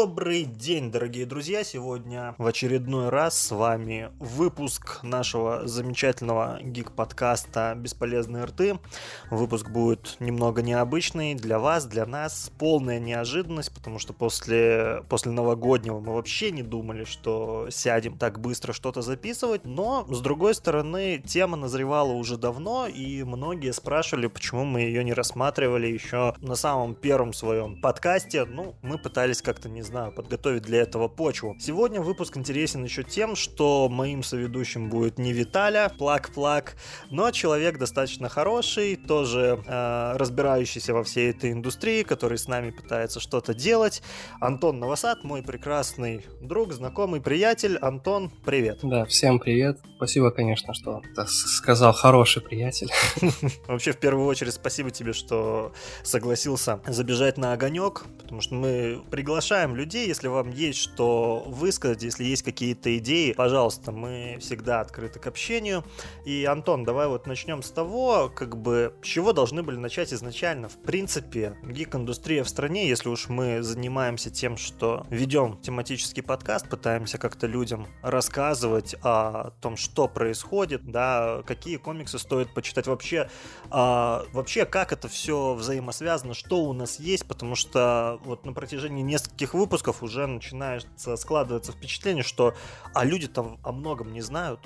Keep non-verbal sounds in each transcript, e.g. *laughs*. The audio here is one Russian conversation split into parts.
Добрый день, дорогие друзья! Сегодня в очередной раз с вами выпуск нашего замечательного гик-подкаста «Бесполезные рты». Выпуск будет немного необычный для вас, для нас. Полная неожиданность, потому что после, после новогоднего мы вообще не думали, что сядем так быстро что-то записывать. Но, с другой стороны, тема назревала уже давно, и многие спрашивали, почему мы ее не рассматривали еще на самом первом своем подкасте. Ну, мы пытались как-то не знаю, подготовить для этого почву. Сегодня выпуск интересен еще тем, что моим соведущим будет не Виталя, плак-плак, но человек достаточно хороший, тоже э, разбирающийся во всей этой индустрии, который с нами пытается что-то делать. Антон Новосад, мой прекрасный друг, знакомый, приятель. Антон, привет. Да, всем привет. Спасибо, конечно, что сказал хороший приятель. *laughs* Вообще, в первую очередь, спасибо тебе, что согласился забежать на огонек, потому что мы приглашаем людей, если вам есть что высказать, если есть какие-то идеи, пожалуйста, мы всегда открыты к общению. И, Антон, давай вот начнем с того, как бы, с чего должны были начать изначально. В принципе, гик-индустрия в стране, если уж мы занимаемся тем, что ведем тематический подкаст, пытаемся как-то людям рассказывать о том, что происходит, да, какие комиксы стоит почитать вообще, а, вообще как это все взаимосвязано, что у нас есть, потому что вот на протяжении нескольких выпусков уже начинается складываться впечатление, что а люди там о многом не знают.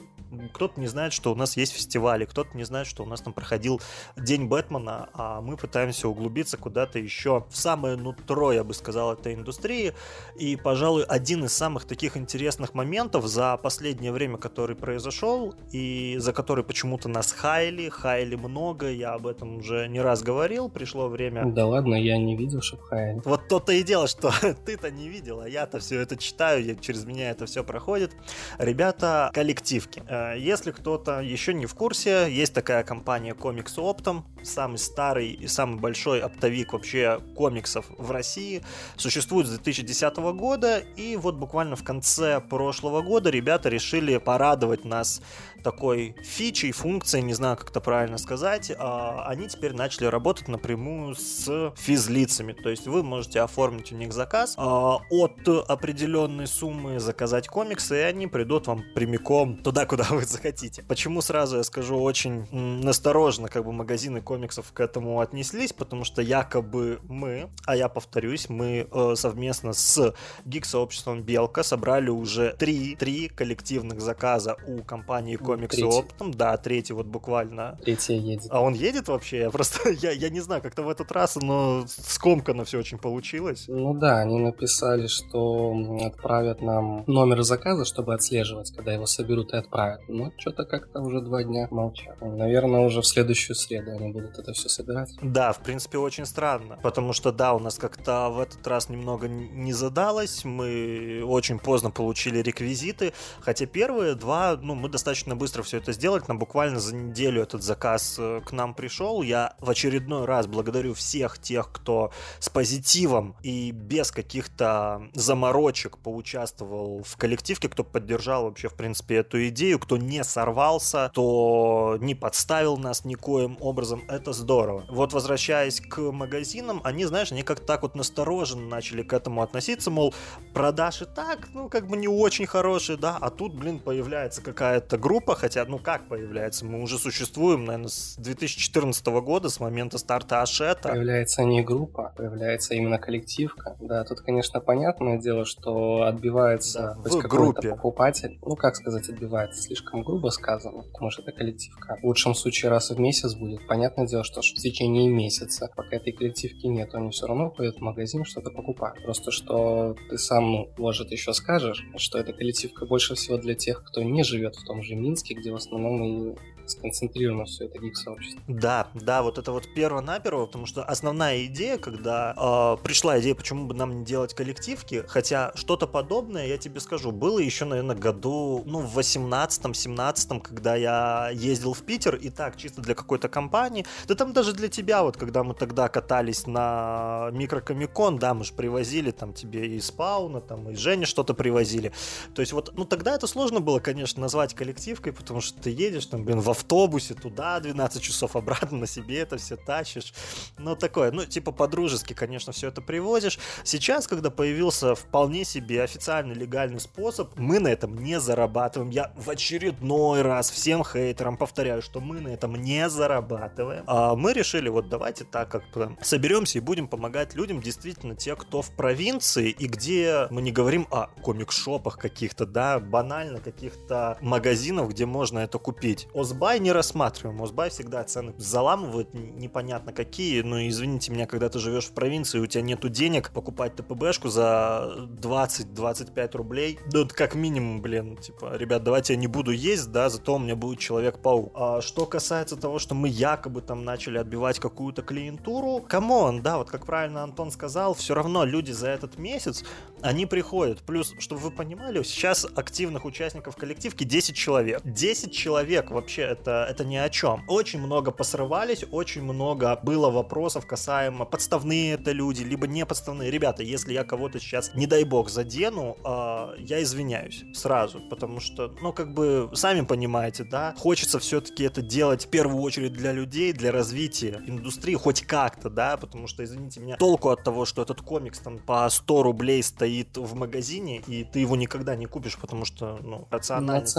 Кто-то не знает, что у нас есть фестивали, кто-то не знает, что у нас там проходил День Бэтмена, а мы пытаемся углубиться куда-то еще в самое нутро, я бы сказал, этой индустрии. И, пожалуй, один из самых таких интересных моментов за последнее время, который произошел, и за который почему-то нас хайли, хайли много, я об этом уже не раз говорил, пришло время... Да ладно, я не видел, что хайли. Вот то-то и дело, что *laughs* ты-то не видел, а я-то все это читаю, я, через меня это все проходит. Ребята, коллективки. Э, если кто-то еще не в курсе, есть такая компания Комикс Оптом, самый старый и самый большой оптовик вообще комиксов в России. Существует с 2010 года, и вот буквально в конце прошлого года ребята решили порадовать нас такой фичей, функцией, не знаю, как это правильно сказать, а, они теперь начали работать напрямую с физлицами. То есть вы можете оформить у них заказ а, от определенной суммы, заказать комиксы, и они придут вам прямиком туда, куда вы захотите. Почему сразу я скажу очень насторожно, как бы магазины комиксов к этому отнеслись, потому что якобы мы, а я повторюсь, мы э, совместно с гик-сообществом Белка собрали уже три, три коллективных заказа у компании Комикс третий. оптом. Да, третий вот буквально. Третий едет. А он едет вообще? Я просто, *laughs* я, я не знаю, как-то в этот раз но скомканно все очень получилось. Ну да, они написали, что отправят нам номер заказа, чтобы отслеживать, когда его соберут и отправят. Но что-то как-то уже два дня молчат. Наверное, уже в следующую среду они будут это все собирать. Да, в принципе, очень странно. Потому что, да, у нас как-то в этот раз немного не задалось. Мы очень поздно получили реквизиты. Хотя первые два, ну, мы достаточно быстро все это сделать. Нам буквально за неделю этот заказ э, к нам пришел. Я в очередной раз благодарю всех тех, кто с позитивом и без каких-то заморочек поучаствовал в коллективке, кто поддержал вообще, в принципе, эту идею, кто не сорвался, кто не подставил нас никоим образом. Это здорово. Вот возвращаясь к магазинам, они, знаешь, они как-то так вот настороженно начали к эту относиться, мол, продажи так, ну, как бы не очень хорошие, да, а тут, блин, появляется какая-то группа, хотя, ну как появляется? Мы уже существуем, наверное, с 2014 года, с момента старта Ашета. Появляется не группа, появляется именно коллективка. Да, тут, конечно, понятное дело, что отбивается да, в группе. покупатель. Ну, как сказать, отбивается, слишком грубо сказано, потому что это коллективка. В лучшем случае раз в месяц будет. Понятное дело, что в течение месяца, пока этой коллективки нет, они все равно ходят в магазин, что-то покупают. Просто что ты сам, ну, может, еще скажешь, что эта коллективка больше всего для тех, кто не живет в том же Минске, Минске, где в основном и сконцентрировано все это гик-сообщество. Да, да, вот это вот перво-наперво, потому что основная идея, когда э, пришла идея, почему бы нам не делать коллективки, хотя что-то подобное, я тебе скажу, было еще, наверное, году, ну, в 18-17, когда я ездил в Питер, и так, чисто для какой-то компании, да там даже для тебя, вот, когда мы тогда катались на микрокомикон, да, мы же привозили там тебе и спауна, там и Женя что-то привозили, то есть вот, ну, тогда это сложно было, конечно, назвать коллективкой, потому что ты едешь там, блин, во автобусе туда 12 часов, обратно на себе это все тащишь. Ну, такое, ну, типа по-дружески, конечно, все это привозишь. Сейчас, когда появился вполне себе официальный легальный способ, мы на этом не зарабатываем. Я в очередной раз всем хейтерам повторяю, что мы на этом не зарабатываем. А мы решили, вот давайте так как соберемся и будем помогать людям, действительно, те, кто в провинции, и где мы не говорим о комик-шопах каких-то, да, банально каких-то магазинов, где можно это купить. OZ.by не рассматриваем. OZ.by всегда цены заламывают, непонятно какие, но извините меня, когда ты живешь в провинции, у тебя нету денег покупать TPB шку за 20-25 рублей, ну, как минимум, блин, типа, ребят, давайте я не буду есть, да, зато у меня будет Человек-паук. А что касается того, что мы якобы там начали отбивать какую-то клиентуру, come on, да, вот как правильно Антон сказал, все равно люди за этот месяц, они приходят. Плюс, чтобы вы понимали, сейчас активных участников коллективки 10 человек. 10 человек вообще это, это ни о чем. Очень много посрывались, очень много было вопросов касаемо подставные это люди, либо не подставные. Ребята, если я кого-то сейчас, не дай бог, задену, э, я извиняюсь сразу, потому что, ну, как бы, сами понимаете, да, хочется все-таки это делать в первую очередь для людей, для развития индустрии, хоть как-то, да, потому что, извините меня, толку от того, что этот комикс там по 100 рублей стоит в магазине, и ты его никогда не купишь, потому что, ну, рациональность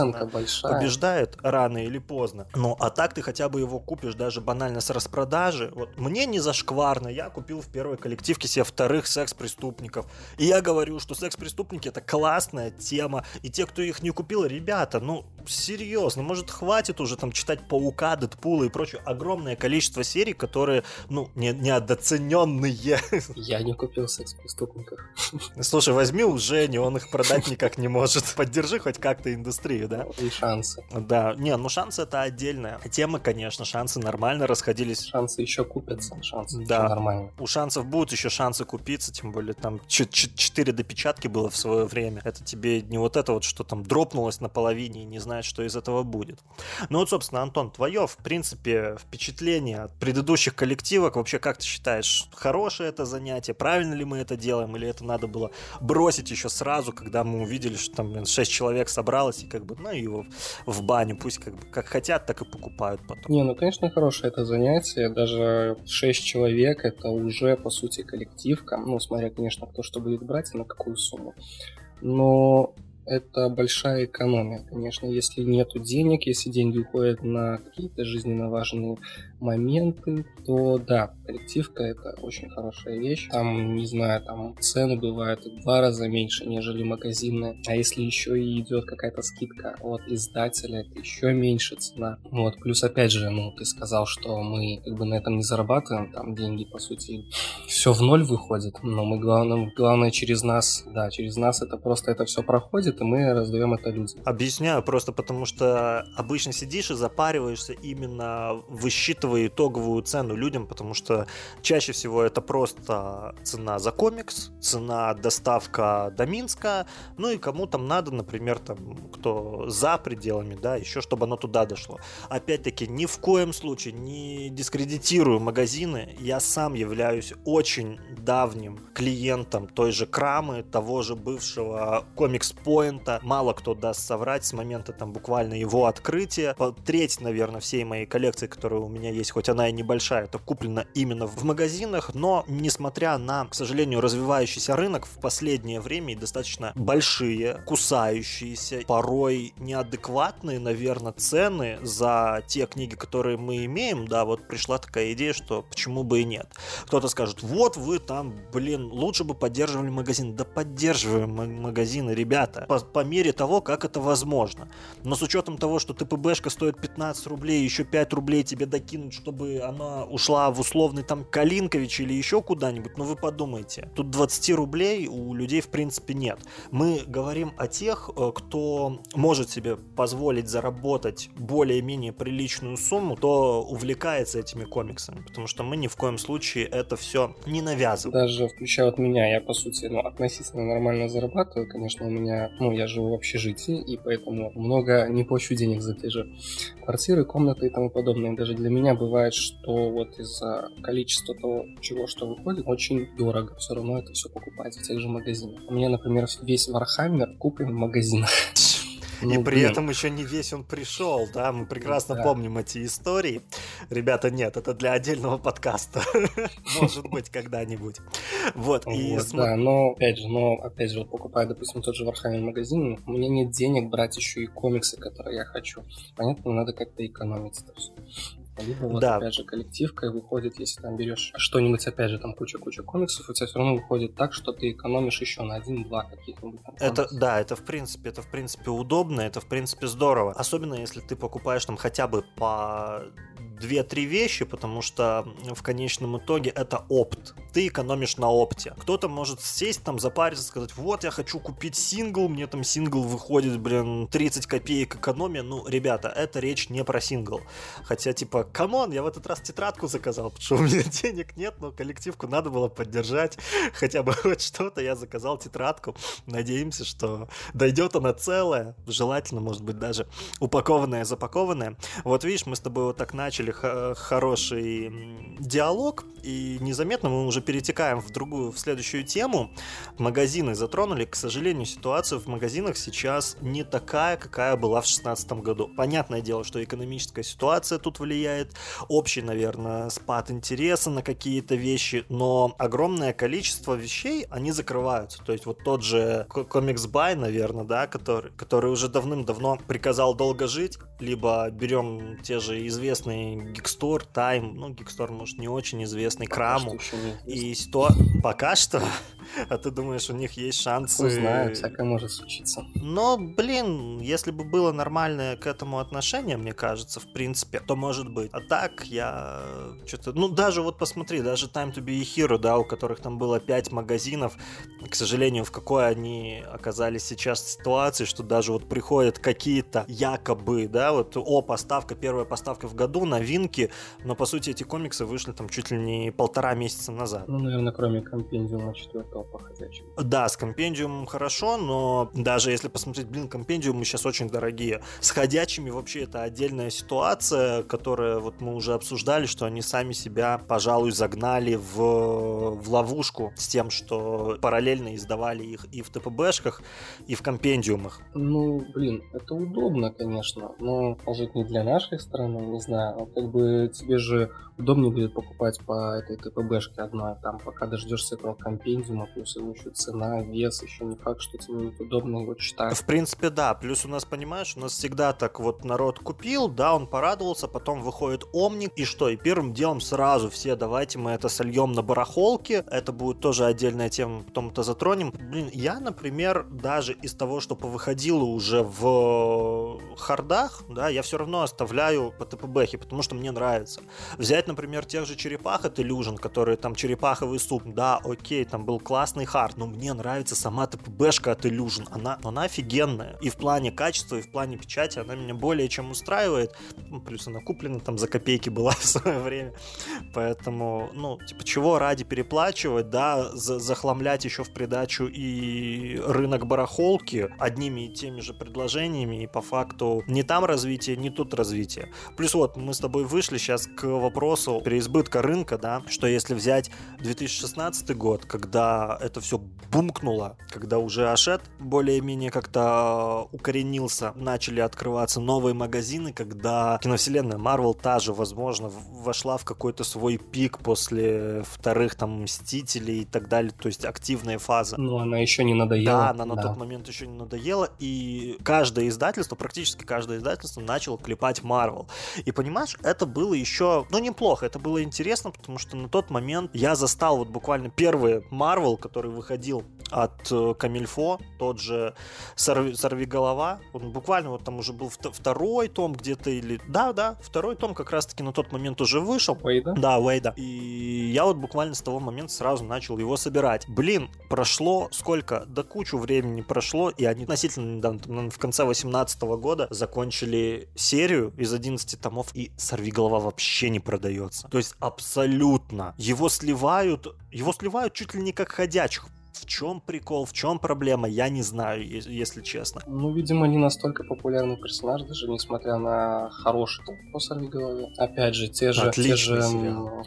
побеждает рано или поздно. Ну, а так ты хотя бы его купишь даже банально с распродажи. Вот мне не зашкварно, я купил в первой коллективке себе вторых секс-преступников. И я говорю, что секс-преступники это классная тема, и те, кто их не купил, ребята, ну, серьезно, может, хватит уже там читать Паука, Дэдпула и прочее. Огромное количество серий, которые, ну, не, недооцененные. Я не купил секс-преступников. *laughs* Слушай, возьми у Жени, он их продать никак не может. *laughs* Поддержи хоть как-то индустрию, да? И шансы. Да, не, ну шансы это отдельная тема, конечно, шансы нормально расходились. Шансы еще купятся, шансы да. нормально. У шансов будут еще шансы купиться, тем более там 4 допечатки было в свое время. Это тебе не вот это вот, что там дропнулось на половине и не знает, что из этого будет. Ну вот, собственно, Антон, твое, в принципе, впечатление от предыдущих коллективок, вообще как ты считаешь, хорошее это занятие, правильно ли мы это делаем, или это надо было бросить еще сразу, когда мы увидели, что там, блин, 6 человек собралось, и как бы, ну, его в баню, пусть как бы как хотят, так и покупают потом. Не, ну, конечно, хорошее это занятие, даже 6 человек, это уже, по сути, коллективка, ну, смотря, конечно, кто что будет брать и на какую сумму. Но это большая экономия. Конечно, если нет денег, если деньги уходят на какие-то жизненно важные моменты, то да, коллективка это очень хорошая вещь. Там, не знаю, там цены бывают в два раза меньше, нежели магазины. А если еще и идет какая-то скидка от издателя, это еще меньше цена. Вот, плюс опять же, ну, ты сказал, что мы как бы на этом не зарабатываем, там деньги, по сути, все в ноль выходит, но мы главное, главное через нас, да, через нас это просто это все проходит, и мы раздаем это людям. Объясняю просто потому, что обычно сидишь и запариваешься именно высчитывая высчитывая итоговую цену людям, потому что чаще всего это просто цена за комикс, цена доставка до Минска, ну и кому там надо, например, там, кто за пределами, да, еще чтобы оно туда дошло. Опять-таки, ни в коем случае не дискредитирую магазины, я сам являюсь очень давним клиентом той же Крамы, того же бывшего комикс-поинта, мало кто даст соврать с момента там буквально его открытия, треть, наверное, всей моей коллекции, которая у меня есть, хоть она и небольшая, это куплено именно в магазинах, но несмотря на, к сожалению, развивающийся рынок в последнее время и достаточно большие, кусающиеся, порой неадекватные, наверное, цены за те книги, которые мы имеем, да, вот пришла такая идея, что почему бы и нет. Кто-то скажет, вот вы там, блин, лучше бы поддерживали магазин. Да поддерживаем магазины, ребята, по, по мере того, как это возможно. Но с учетом того, что ТПБшка стоит 15 рублей, еще 5 рублей тебе докинут чтобы она ушла в условный там Калинкович или еще куда-нибудь, ну вы подумайте. Тут 20 рублей у людей в принципе нет. Мы говорим о тех, э, кто может себе позволить заработать более-менее приличную сумму, то увлекается этими комиксами, потому что мы ни в коем случае это все не навязываем. Даже включая от меня, я по сути ну, относительно нормально зарабатываю, конечно, у меня, ну я живу в общежитии, и поэтому много не плачу денег за те же квартиры, комнаты и тому подобное. Даже для меня бывает, что вот из-за количества того, чего что выходит, очень дорого все равно это все покупать в тех же магазинах. У меня, например, весь Warhammer куплен в магазинах. *laughs* Ну, и при блин. этом еще не весь он пришел, да, мы прекрасно да. помним эти истории. Ребята, нет, это для отдельного подкаста. *laughs* Может быть, когда-нибудь. Вот, и... Да, но, опять же, но, опять же, покупая, допустим, тот же Warhammer магазин, у меня нет денег брать еще и комиксы, которые я хочу. Понятно, надо как-то экономить это все. Либо вот, да. опять же, коллективка и выходит, если там берешь что-нибудь, опять же, там куча-куча комиксов, у тебя все равно выходит так, что ты экономишь еще на один-два каких-нибудь там Это, да, это в принципе, это в принципе удобно, это в принципе здорово. Особенно если ты покупаешь там хотя бы по 2-3 вещи, потому что в конечном итоге это опт. Ты экономишь на опте. Кто-то может сесть там, запариться, сказать, вот я хочу купить сингл, мне там сингл выходит, блин, 30 копеек экономия. Ну, ребята, это речь не про сингл. Хотя, типа, come on, я в этот раз тетрадку заказал, потому что у меня *laughs* денег нет, но коллективку надо было поддержать. Хотя бы хоть что-то, я заказал тетрадку. Надеемся, что дойдет она целая, желательно, может быть, даже упакованная, запакованная. Вот видишь, мы с тобой вот так начали хороший диалог, и незаметно мы уже перетекаем в другую, в следующую тему. Магазины затронули. К сожалению, ситуация в магазинах сейчас не такая, какая была в 2016 году. Понятное дело, что экономическая ситуация тут влияет, общий, наверное, спад интереса на какие-то вещи, но огромное количество вещей, они закрываются. То есть вот тот же Comics Buy, наверное, да, который, который уже давным-давно приказал долго жить, либо берем те же известные Geekstore, Time, ну, Geekstore, может, не очень известный, Краму. И сто... Пока что? *laughs* А ты думаешь, у них есть шансы... Не знаю, всякое может случиться. Но, блин, если бы было нормальное к этому отношение, мне кажется, в принципе, то может быть. А так, я что-то... Ну, даже вот посмотри, даже Time to be a Hero, да, у которых там было 5 магазинов, к сожалению, в какой они оказались сейчас ситуации, что даже вот приходят какие-то якобы, да, вот, о, поставка, первая поставка в году, новинки, но, по сути, эти комиксы вышли там чуть ли не полтора месяца назад. Ну, наверное, кроме компендиума четвертого по ходячему. Да, с компендиумом хорошо, но даже если посмотреть, блин, компендиумы сейчас очень дорогие. С ходячими вообще это отдельная ситуация, которая вот мы уже обсуждали, что они сами себя, пожалуй, загнали в, в ловушку с тем, что параллельно издавали их и в ТПБшках, и в компендиумах. Ну, блин, это удобно, конечно, но, может, не для нашей страны, не знаю, как бы тебе же удобнее будет покупать по этой ТПБшке одной, там, пока дождешься этого компендиума, плюс еще цена, вес, еще не факт, что тебе будет удобно его читать. В принципе, да, плюс у нас, понимаешь, у нас всегда так вот народ купил, да, он порадовался, потом выходит Омник, и что, и первым делом сразу все, давайте мы это сольем на барахолке, это будет тоже отдельная тема, потом это затронем. Блин, я, например, даже из того, что повыходило уже в хардах, да, я все равно оставляю по ТПБхе, потому что мне нравится. Взять например, тех же черепах от Illusion, которые там черепаховый суп, да, окей, там был классный хард, но мне нравится сама ТПБшка от Illusion, она, она офигенная. И в плане качества, и в плане печати она меня более чем устраивает. Ну, плюс она куплена там за копейки была *laughs* в свое время. Поэтому, ну, типа, чего ради переплачивать, да, за захламлять еще в придачу и рынок барахолки одними и теми же предложениями, и по факту не там развитие, не тут развитие. Плюс вот мы с тобой вышли сейчас к вопросу вопросу переизбытка рынка, да, что если взять 2016 год, когда это все бумкнуло, когда уже Ашет более-менее как-то укоренился, начали открываться новые магазины, когда киновселенная Marvel та же, возможно, вошла в какой-то свой пик после вторых там Мстителей и так далее, то есть активная фаза. Ну, она еще не надоела. Да, она на да. тот момент еще не надоела, и каждое издательство, практически каждое издательство начало клепать Marvel. И понимаешь, это было еще, ну, неплохо. Это было интересно, потому что на тот момент я застал вот буквально первый Marvel, который выходил от э, Камильфо, тот же Сорви, Сорви голова. Он буквально вот там уже был второй том где-то или... Да, да, второй том как раз-таки на тот момент уже вышел. Уэйда? Да, Уэйда. И я вот буквально с того момента сразу начал его собирать. Блин, прошло сколько? Да кучу времени прошло, и они относительно недавно, в конце 18 года закончили серию из 11 томов, и Сорви голова вообще не продается. То есть абсолютно. Его сливают, его сливают чуть ли не как ходячих в чем прикол, в чем проблема, я не знаю, если честно. Ну, видимо, не настолько популярный персонаж, даже несмотря на хороший топ по голове. Опять же, те же, те же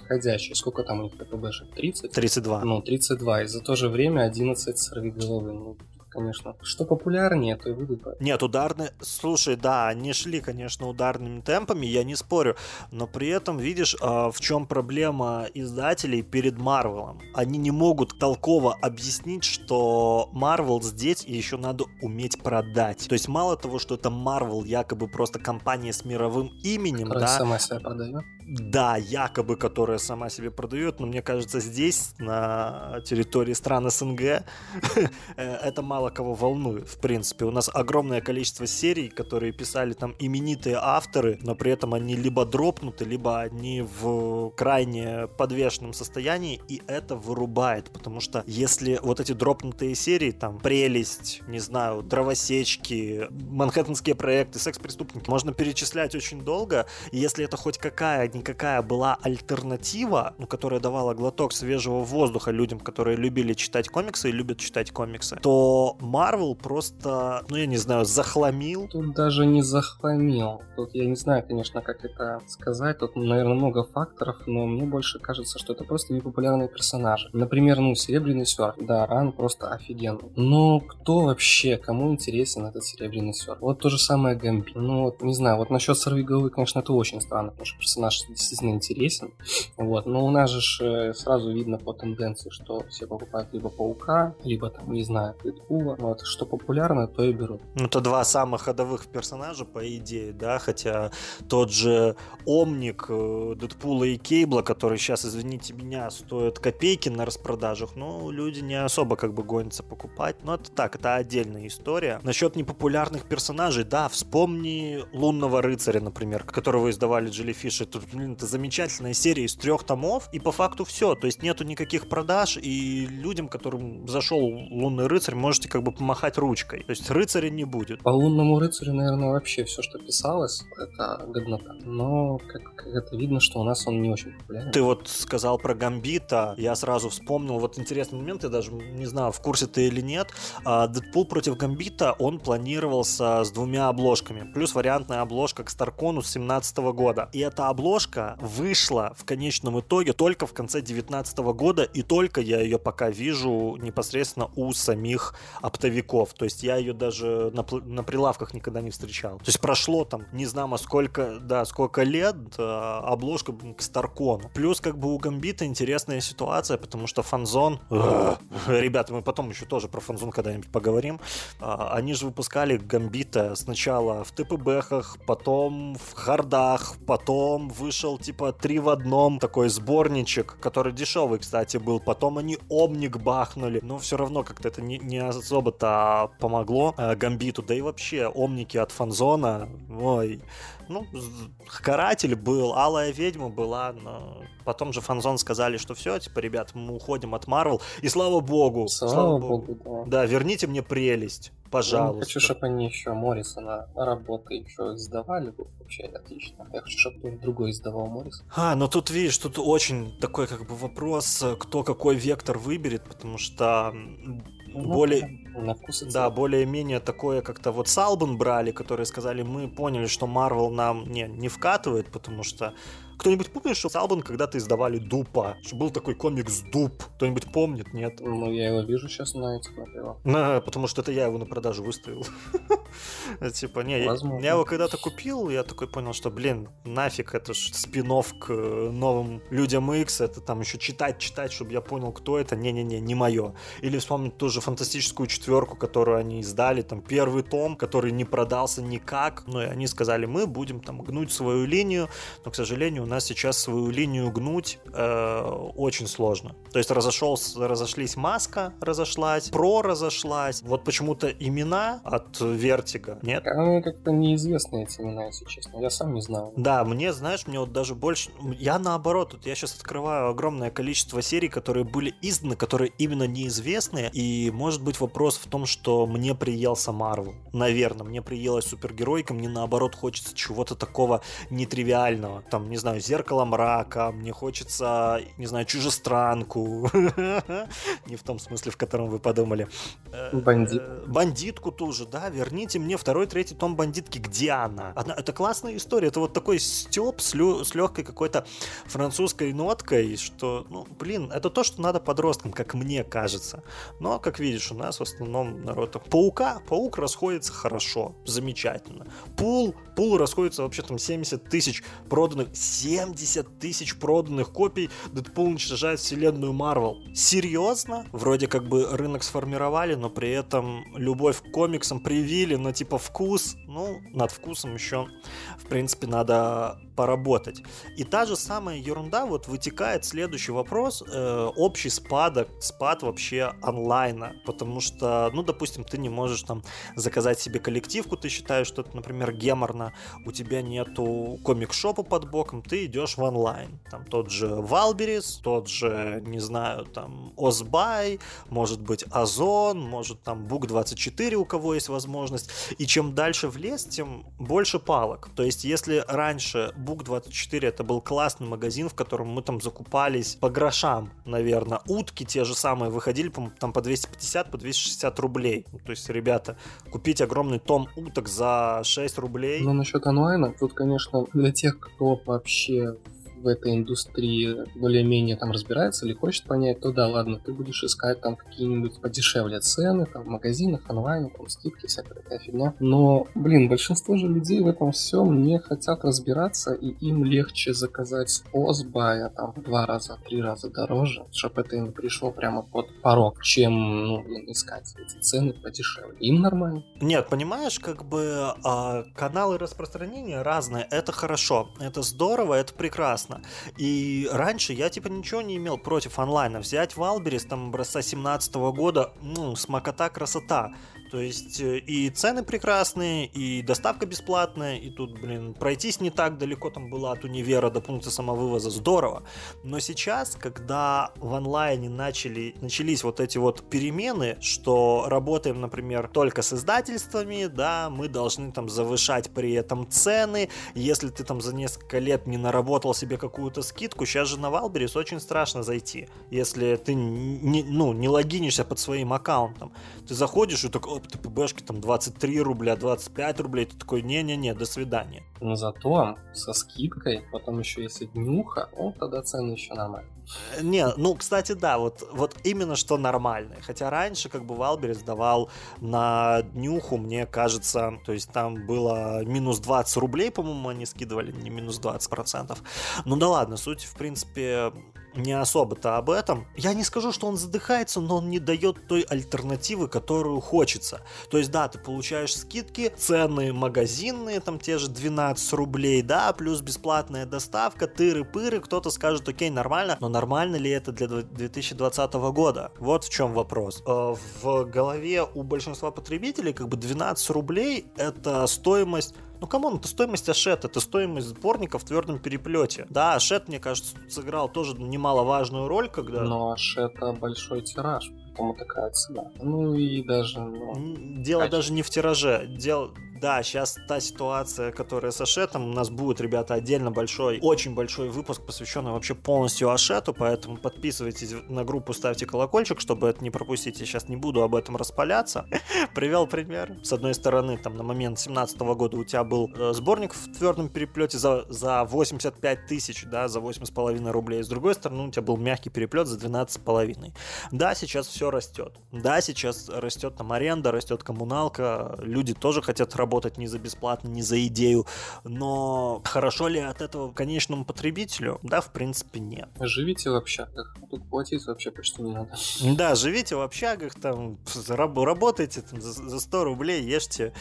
ходячие. Сколько там у них ППБшек? 30? 32. Ну, 32. И за то же время 11 головы. Ну, конечно. Что популярнее, то и выйдут. Нет, ударные... Слушай, да, они шли, конечно, ударными темпами, я не спорю. Но при этом, видишь, а, в чем проблема издателей перед Марвелом? Они не могут толково объяснить, что Марвел здесь и еще надо уметь продать. То есть мало того, что это Марвел якобы просто компания с мировым именем, Которая да, сама себя продает. Да, якобы, которая сама себе продает, но мне кажется, здесь, на территории стран СНГ, *laughs* э, это мало кого волнует, в принципе. У нас огромное количество серий, которые писали там именитые авторы, но при этом они либо дропнуты, либо они в крайне подвешенном состоянии, и это вырубает, потому что если вот эти дропнутые серии, там, «Прелесть», не знаю, «Дровосечки», «Манхэттенские проекты», «Секс-преступники», можно перечислять очень долго, и если это хоть какая-никакая была альтернатива, ну, которая давала глоток свежего воздуха людям, которые любили читать комиксы и любят читать комиксы, то Marvel просто, ну, я не знаю, захламил. Тут даже не захламил. Тут я не знаю, конечно, как это сказать. Тут, наверное, много факторов, но мне больше кажется, что это просто непопулярные персонажи. Например, ну, Серебряный Серф. Да, Ран просто офигенный. Но кто вообще, кому интересен этот Серебряный Серф? Вот то же самое Гамби. Ну, вот, не знаю, вот насчет Сорвиголовы, конечно, это очень странно, потому что персонаж действительно интересен. Вот, но у нас же э, сразу видно по тенденции, что все покупают либо Паука, либо там, не знаю, Дэдпула. Вот, что популярно, то и берут. Ну, это два самых ходовых персонажа, по идее, да, хотя тот же Омник, э, Дэдпула и Кейбла, который сейчас, извините меня, стоит копейки на распродажах, ну, люди не особо как бы гонятся покупать, но это так, это отдельная история. Насчет непопулярных персонажей, да, вспомни Лунного Рыцаря, например, которого издавали Jellyfish, это, блин, это замечательная серия из трех томов, и по факту все, то есть нету никаких продаж, и людям, которым зашел Лунный Рыцарь, можете как бы помахать ручкой, то есть рыцаря не будет. По лунному рыцарю, наверное, вообще все, что писалось, это годнота. Но как, как это видно, что у нас он не очень популярен. Ты вот сказал про Гамбита, я сразу вспомнил, вот интересный момент, я даже не знаю, в курсе ты или нет, а, Дэдпул против Гамбита, он планировался с двумя обложками, плюс вариантная обложка к Старкону с 17 года. И эта обложка вышла в конечном итоге только в конце 19 года, и только я ее пока вижу непосредственно у самих оптовиков. То есть я ее даже на, на прилавках никогда не встречал. То есть прошло там, не знаю, сколько, да, сколько лет, а, обложка к Старкону. Плюс как бы у Гамбита интересная ситуация, потому что Фанзон... Ребята, мы потом еще тоже про Фанзон когда-нибудь поговорим. А, Они же выпускали Гамбита сначала в ТПБхах, потом в хардах, потом вышел типа три в одном такой сборничек, который дешевый, кстати, был. Потом они Омник бахнули, но все равно как-то это не, не особо-то помогло э, Гамбиту. Да и вообще Омники от Фанзона, ой, ну, Каратель был, Алая Ведьма была, но потом же Фанзон сказали, что все, типа, ребят, мы уходим от Марвел, и слава богу, Слава, богу, да. Да, верните мне прелесть, Я не пожалуйста. хочу, чтобы они еще Моррисона работы еще издавали, было бы вообще отлично. Я хочу, чтобы кто-нибудь другой издавал Моррис. А, ну тут, видишь, тут очень такой как бы вопрос, э, кто какой вектор выберет, потому что м, более... На вкус Да, более-менее такое как-то вот Салбан брали, которые сказали, мы поняли, что Марвел нам не, не вкатывает, потому что... Кто-нибудь помнит, что Салбан когда-то издавали Дупа? Что был такой комикс Дуп? Кто-нибудь помнит? Нет? Ну, я его вижу сейчас на этих прилавках. На, потому что это я его на продажу выставил. *laughs* Типа, не, я- его когда-то купил, я такой понял, что, блин, нафиг, это ж спин к э, новым Людям X, это там еще читать, читать, чтобы я понял, кто это, не-не-не, не мое. Или вспомнить ту же фантастическую четверку, которую они издали, там, первый том, который не продался никак, ну, и они сказали, мы будем там гнуть свою линию, но, к сожалению, нас сейчас свою линию гнуть э, очень сложно. То есть разошелся, разошлись Маска, разошлась, Про разошлась. Вот почему-то именно от Vertigo нет. Мне как-то неизвестны эти имена, если честно. Я сам не знаю. Да, мне, знаешь, мне вот даже больше... Я наоборот, вот я сейчас открываю огромное количество серий, которые были изданы, которые именно неизвестные, и может быть вопрос в том, что мне приелся Марвел. Наверное, мне приелась супергеройка, мне наоборот хочется чего-то такого нетривиального. Там, не знаю, знаю, «Зеркало мрака», мне хочется, не знаю, «Чужестранку». *laughs* Не в том смысле, в котором вы подумали. Э, Бандит. Бандитку ту же, да, верните мне второй, третий том «Бандитки». Где она? Это классная история, это вот такой степ с, с легкой какой-то французской ноткой, что, ну, блин, это то, что надо подросткам, как мне кажется. Но, как видишь, у нас в основном народ... Паука, паук расходится хорошо, замечательно. Пул, пул расходится вообще там 70 тысяч проданных, 70 тысяч проданных копий Дэдпул уничтожает вселенную Марвел. Серьезно? Вроде как бы рынок сформировали, но при этом любовь к комиксам привили, но типа вкус, ну, над вкусом еще, в принципе, надо поработать. И та же самая ерунда вот вытекает следующий вопрос, э, общий спадок, спад вообще онлайна, потому что, ну, допустим, ты не можешь там заказать себе коллективку, ты считаешь, что это, например, геморно, у тебя нету комик-шопа под боком, ты идешь в онлайн, там тот же Валберис, тот же, не знаю, там Озбай, может быть Озон, может там Бук24, у кого есть возможность, и чем дальше в лес, тем больше палок, то есть если раньше Book24 это был классный магазин, в котором мы там закупались по грошам, наверное. Утки те же самые выходили, по там по 250, по 260 рублей. Ну, то есть, ребята, купить огромный том уток за 6 рублей. Ну, насчет онлайна, тут, конечно, для тех, кто вообще в этой индустрии более-менее там разбирается или хочет понять, то да, ладно, ты будешь искать там какие-нибудь подешевле цены, там в магазинах, онлайн, там скидки, всякая такая фигня. Но, блин, большинство же людей в этом всем не хотят разбираться, и им легче заказать Озбая там в два раза, три раза дороже, чтобы это им пришло прямо под порог, чем, ну, блин, искать эти цены подешевле. Им нормально. Нет, понимаешь, как бы э, каналы распространения разные, это хорошо, это здорово, это прекрасно классно. И раньше я типа ничего не имел против онлайна. Взять Валберис там образца 17 года, ну, смакота, красота. То есть э, и цены прекрасные, и доставка бесплатная, и тут, блин, пройтись не так далеко там было от универа до пункта самовывоза, здорово. Но сейчас, когда в онлайне начали, начались вот эти вот перемены, что работаем, например, только с издательствами, да, мы должны там завышать при этом цены, если ты там за несколько лет не наработал себе какую-то скидку, сейчас же на Валберис очень страшно зайти, если ты не, ну, не логинишься под своим аккаунтом. Ты заходишь и такой, оп, ТПБшки там 23 рубля, 25 рублей, ты такой, не-не-не, до свидания. Но зато со скидкой, потом еще если днюха, ну тогда цены еще нормально. Э, не, ну, кстати, да, вот, вот именно что нормальные. Хотя раньше, как бы, Wildberries давал на днюху, мне кажется, то есть там было минус 20 рублей, по-моему, они скидывали, не минус 20 процентов. Ну да ладно, суть, в принципе, не особо-то об этом. Я не скажу, что он задыхается, но он не дает той альтернативы, которую хочется. То есть, да, ты получаешь скидки, цены магазинные, там те же 12 рублей, да, плюс бесплатная доставка, тыры-пыры, кто-то скажет, окей, нормально, но нормально ли это для 2020 года? Вот в чем вопрос. Э, в голове у большинства потребителей как бы 12 рублей это стоимость ну, come on, это стоимость Ашет, это стоимость сборника в твердом переплете. Да, Ашет, мне кажется, сыграл тоже немаловажную роль, когда... Но Ашета большой тираж, поэтому такая цена. Ну и даже... Ну, Дело качество. даже не в тираже. Дело, да, сейчас та ситуация, которая с Ашетом, у нас будет, ребята, отдельно большой, очень большой выпуск, посвященный вообще полностью Ашету, поэтому подписывайтесь на группу, ставьте колокольчик, чтобы это не пропустить. Я сейчас не буду об этом распаляться. *laughs* Привел пример. С одной стороны, там на момент 17 года у тебя был э, сборник в твердом переплете за, за 85 тысяч, да, за 8,5 рублей. С другой стороны, у тебя был мягкий переплет за 12,5. Да, сейчас все растет. Да, сейчас растет там аренда, растет коммуналка, люди тоже хотят работать работать ни за бесплатно, ни за идею. Но хорошо ли от этого конечному потребителю? Да, в принципе, нет. Живите в общагах. Тут платить вообще почти не надо. Да, живите в общагах, там, работайте там, за, за 100 рублей, ешьте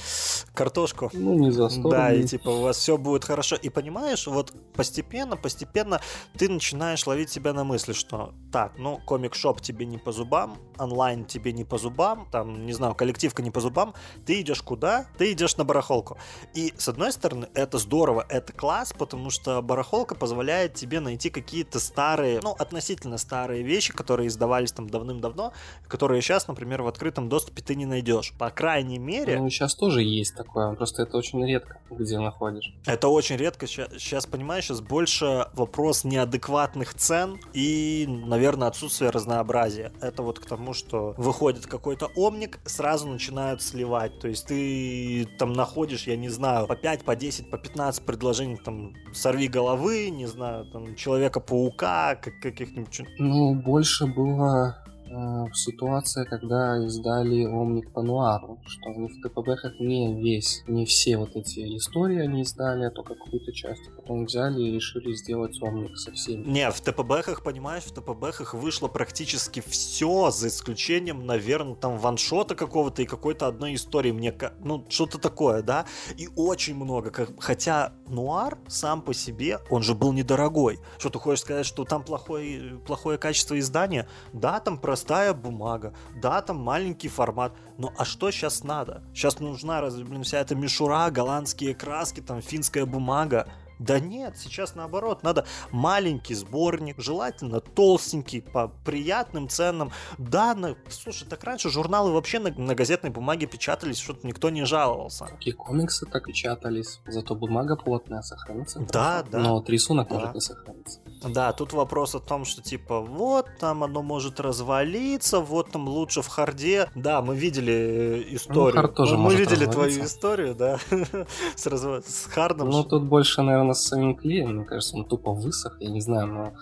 картошку. Ну, не за 100 Да, рублей. и типа у вас все будет хорошо. И понимаешь, вот постепенно, постепенно ты начинаешь ловить себя на мысли, что так, ну, комик-шоп тебе не по зубам, онлайн тебе не по зубам, там, не знаю, коллективка не по зубам, ты идешь куда? Ты идешь на барахолку. И, с одной стороны, это здорово, это класс, потому что барахолка позволяет тебе найти какие-то старые, ну, относительно старые вещи, которые издавались там давным-давно, которые сейчас, например, в открытом доступе ты не найдешь. По крайней мере... Ну, сейчас тоже есть такое, просто это очень редко, где находишь. Это очень редко. Сейчас, понимаешь, сейчас больше вопрос неадекватных цен и, наверное, отсутствие разнообразия. Это вот к тому, что выходит какой-то омник, сразу начинают сливать. То есть ты там находишь, я не знаю, по 5, по 10, по 15 предложений там сорви головы, не знаю, там Человека-паука, каких-нибудь... Ну, больше было Э, ситуация, когда издали Омник по Нуару, что они в ТПБХах не весь, не все вот эти истории они издали, а только какую-то часть. Потом взяли и решили сделать Омник со всеми. Не, в ТПБХах, понимаешь, в ТПБХах вышло практически все, за исключением, наверное, там ваншота какого-то и какой-то одной истории. Мне, ну, что-то такое, да? И очень много. Хотя Нуар сам по себе, он же был недорогой. Что ты хочешь сказать, что там плохое, плохое качество издания? Да, там про простая бумага, да, там маленький формат, но а что сейчас надо? Сейчас нужна, блин, вся эта мишура, голландские краски, там, финская бумага. Да нет, сейчас наоборот, надо маленький сборник, желательно толстенький, по приятным ценам. Да, на... слушай, так раньше журналы вообще на, на газетной бумаге печатались, что-то никто не жаловался. Какие комиксы так печатались, зато бумага плотная сохранится. Да, да. Но вот рисунок да. может не сохраниться. Да, тут вопрос о том, что типа вот там оно может развалиться, вот там лучше в харде. Да, мы видели э, историю. Ну, тоже мы, мы видели твою историю, да, *laughs* с, раз... с хардом. Ну тут больше, наверное, с самим клеем, мне кажется, он тупо высох, я не знаю, но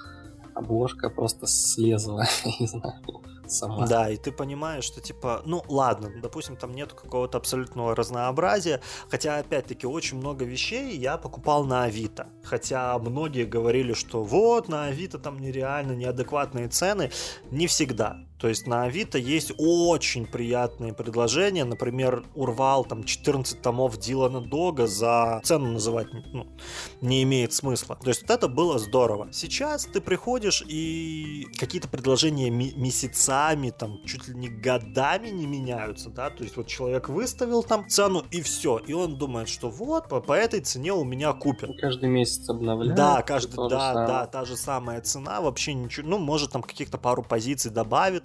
обложка просто слезла, *laughs* не знаю сама. Да, и ты понимаешь, что типа, ну ладно, допустим, там нет какого-то абсолютного разнообразия, хотя опять-таки очень много вещей я покупал на Авито, хотя многие говорили, что вот на Авито там нереально неадекватные цены, не всегда. То есть на Авито есть очень приятные предложения. Например, урвал там 14 томов Дилана Дога за цену называть ну, не имеет смысла. То есть вот это было здорово. Сейчас ты приходишь и какие-то предложения месяцами, там чуть ли не годами не меняются, да, то есть вот человек выставил там цену и все, и он думает, что вот по, по этой цене у меня купят. Каждый месяц обновляют. Да, каждый, да, да, та же самая цена, вообще ничего, ну может там каких-то пару позиций добавит,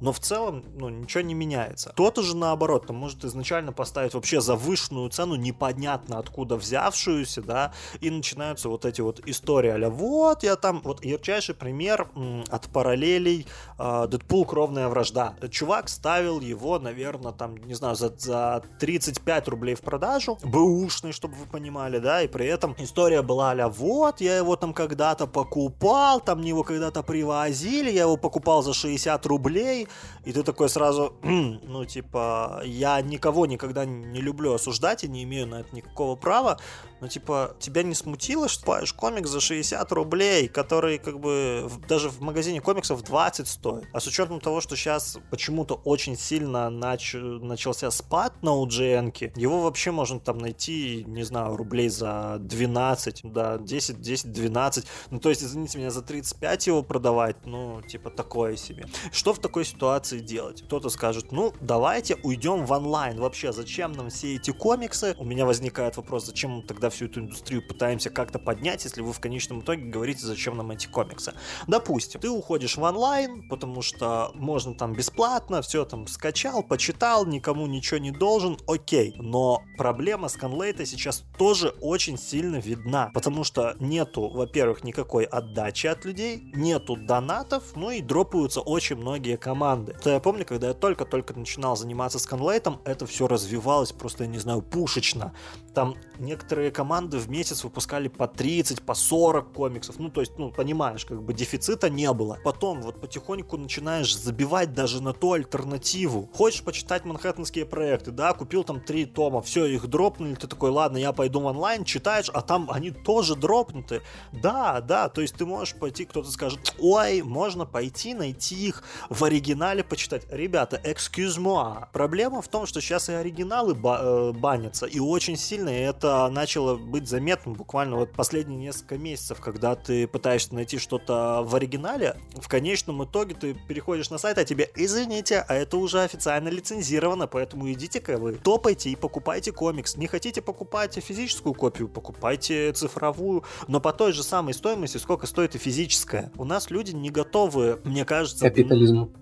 но в целом ну, ничего не меняется. Кто-то же наоборот, там может изначально поставить вообще завышенную цену, непонятно откуда взявшуюся, да, и начинаются вот эти вот истории а вот я там, вот ярчайший пример м, от параллелей э, Дэдпул Кровная Вражда. Чувак ставил его, наверное, там, не знаю, за, за 35 рублей в продажу, бэушный, чтобы вы понимали, да, и при этом история была а вот я его там когда-то покупал, там мне его когда-то привозили, я его покупал за 60 рублей, и ты такой сразу, *clears throat* ну, типа, я никого никогда не люблю осуждать и не имею на это никакого права, но, типа, тебя не смутило, что покупаешь комикс за 60 рублей, который, как бы, даже в магазине комиксов 20 стоит. А с учетом того, что сейчас почему-то очень сильно нач... начался спад на UGN, его вообще можно там найти, не знаю, рублей за 12, да, 10, 10, 12. Ну, то есть, извините меня, за 35 его продавать, ну, типа, такое себе. Что в такой ситуации делать? Кто-то скажет, ну, давайте уйдем в онлайн. Вообще, зачем нам все эти комиксы? У меня возникает вопрос, зачем тогда всю эту индустрию пытаемся как-то поднять, если вы в конечном итоге говорите, зачем нам эти комиксы. Допустим, ты уходишь в онлайн, потому что можно там бесплатно, все там скачал, почитал, никому ничего не должен, окей. Но проблема с Conlate сейчас тоже очень сильно видна, потому что нету, во-первых, никакой отдачи от людей, нету донатов, ну и дропаются очень многие команды. То я помню, когда я только-только начинал заниматься с Conlate, это все развивалось просто, я не знаю, пушечно. Там некоторые команды в месяц выпускали по 30, по 40 комиксов. Ну, то есть, ну, понимаешь, как бы дефицита не было. Потом вот потихоньку начинаешь забивать даже на ту альтернативу. Хочешь почитать манхэттенские проекты, да, купил там три тома, все, их дропнули, ты такой, ладно, я пойду в онлайн, читаешь, а там они тоже дропнуты. Да, да, то есть ты можешь пойти, кто-то скажет, ой, можно пойти найти их в оригинале почитать. Ребята, excuse moi. Проблема в том, что сейчас и оригиналы ба- э, банятся, и очень сильно это начало быть заметным буквально вот последние несколько месяцев, когда ты пытаешься найти что-то в оригинале, в конечном итоге ты переходишь на сайт, а тебе, извините, а это уже официально лицензировано, поэтому идите-ка вы, топайте и покупайте комикс. Не хотите покупать физическую копию, покупайте цифровую, но по той же самой стоимости, сколько стоит и физическая. У нас люди не готовы, мне кажется... Капитализму.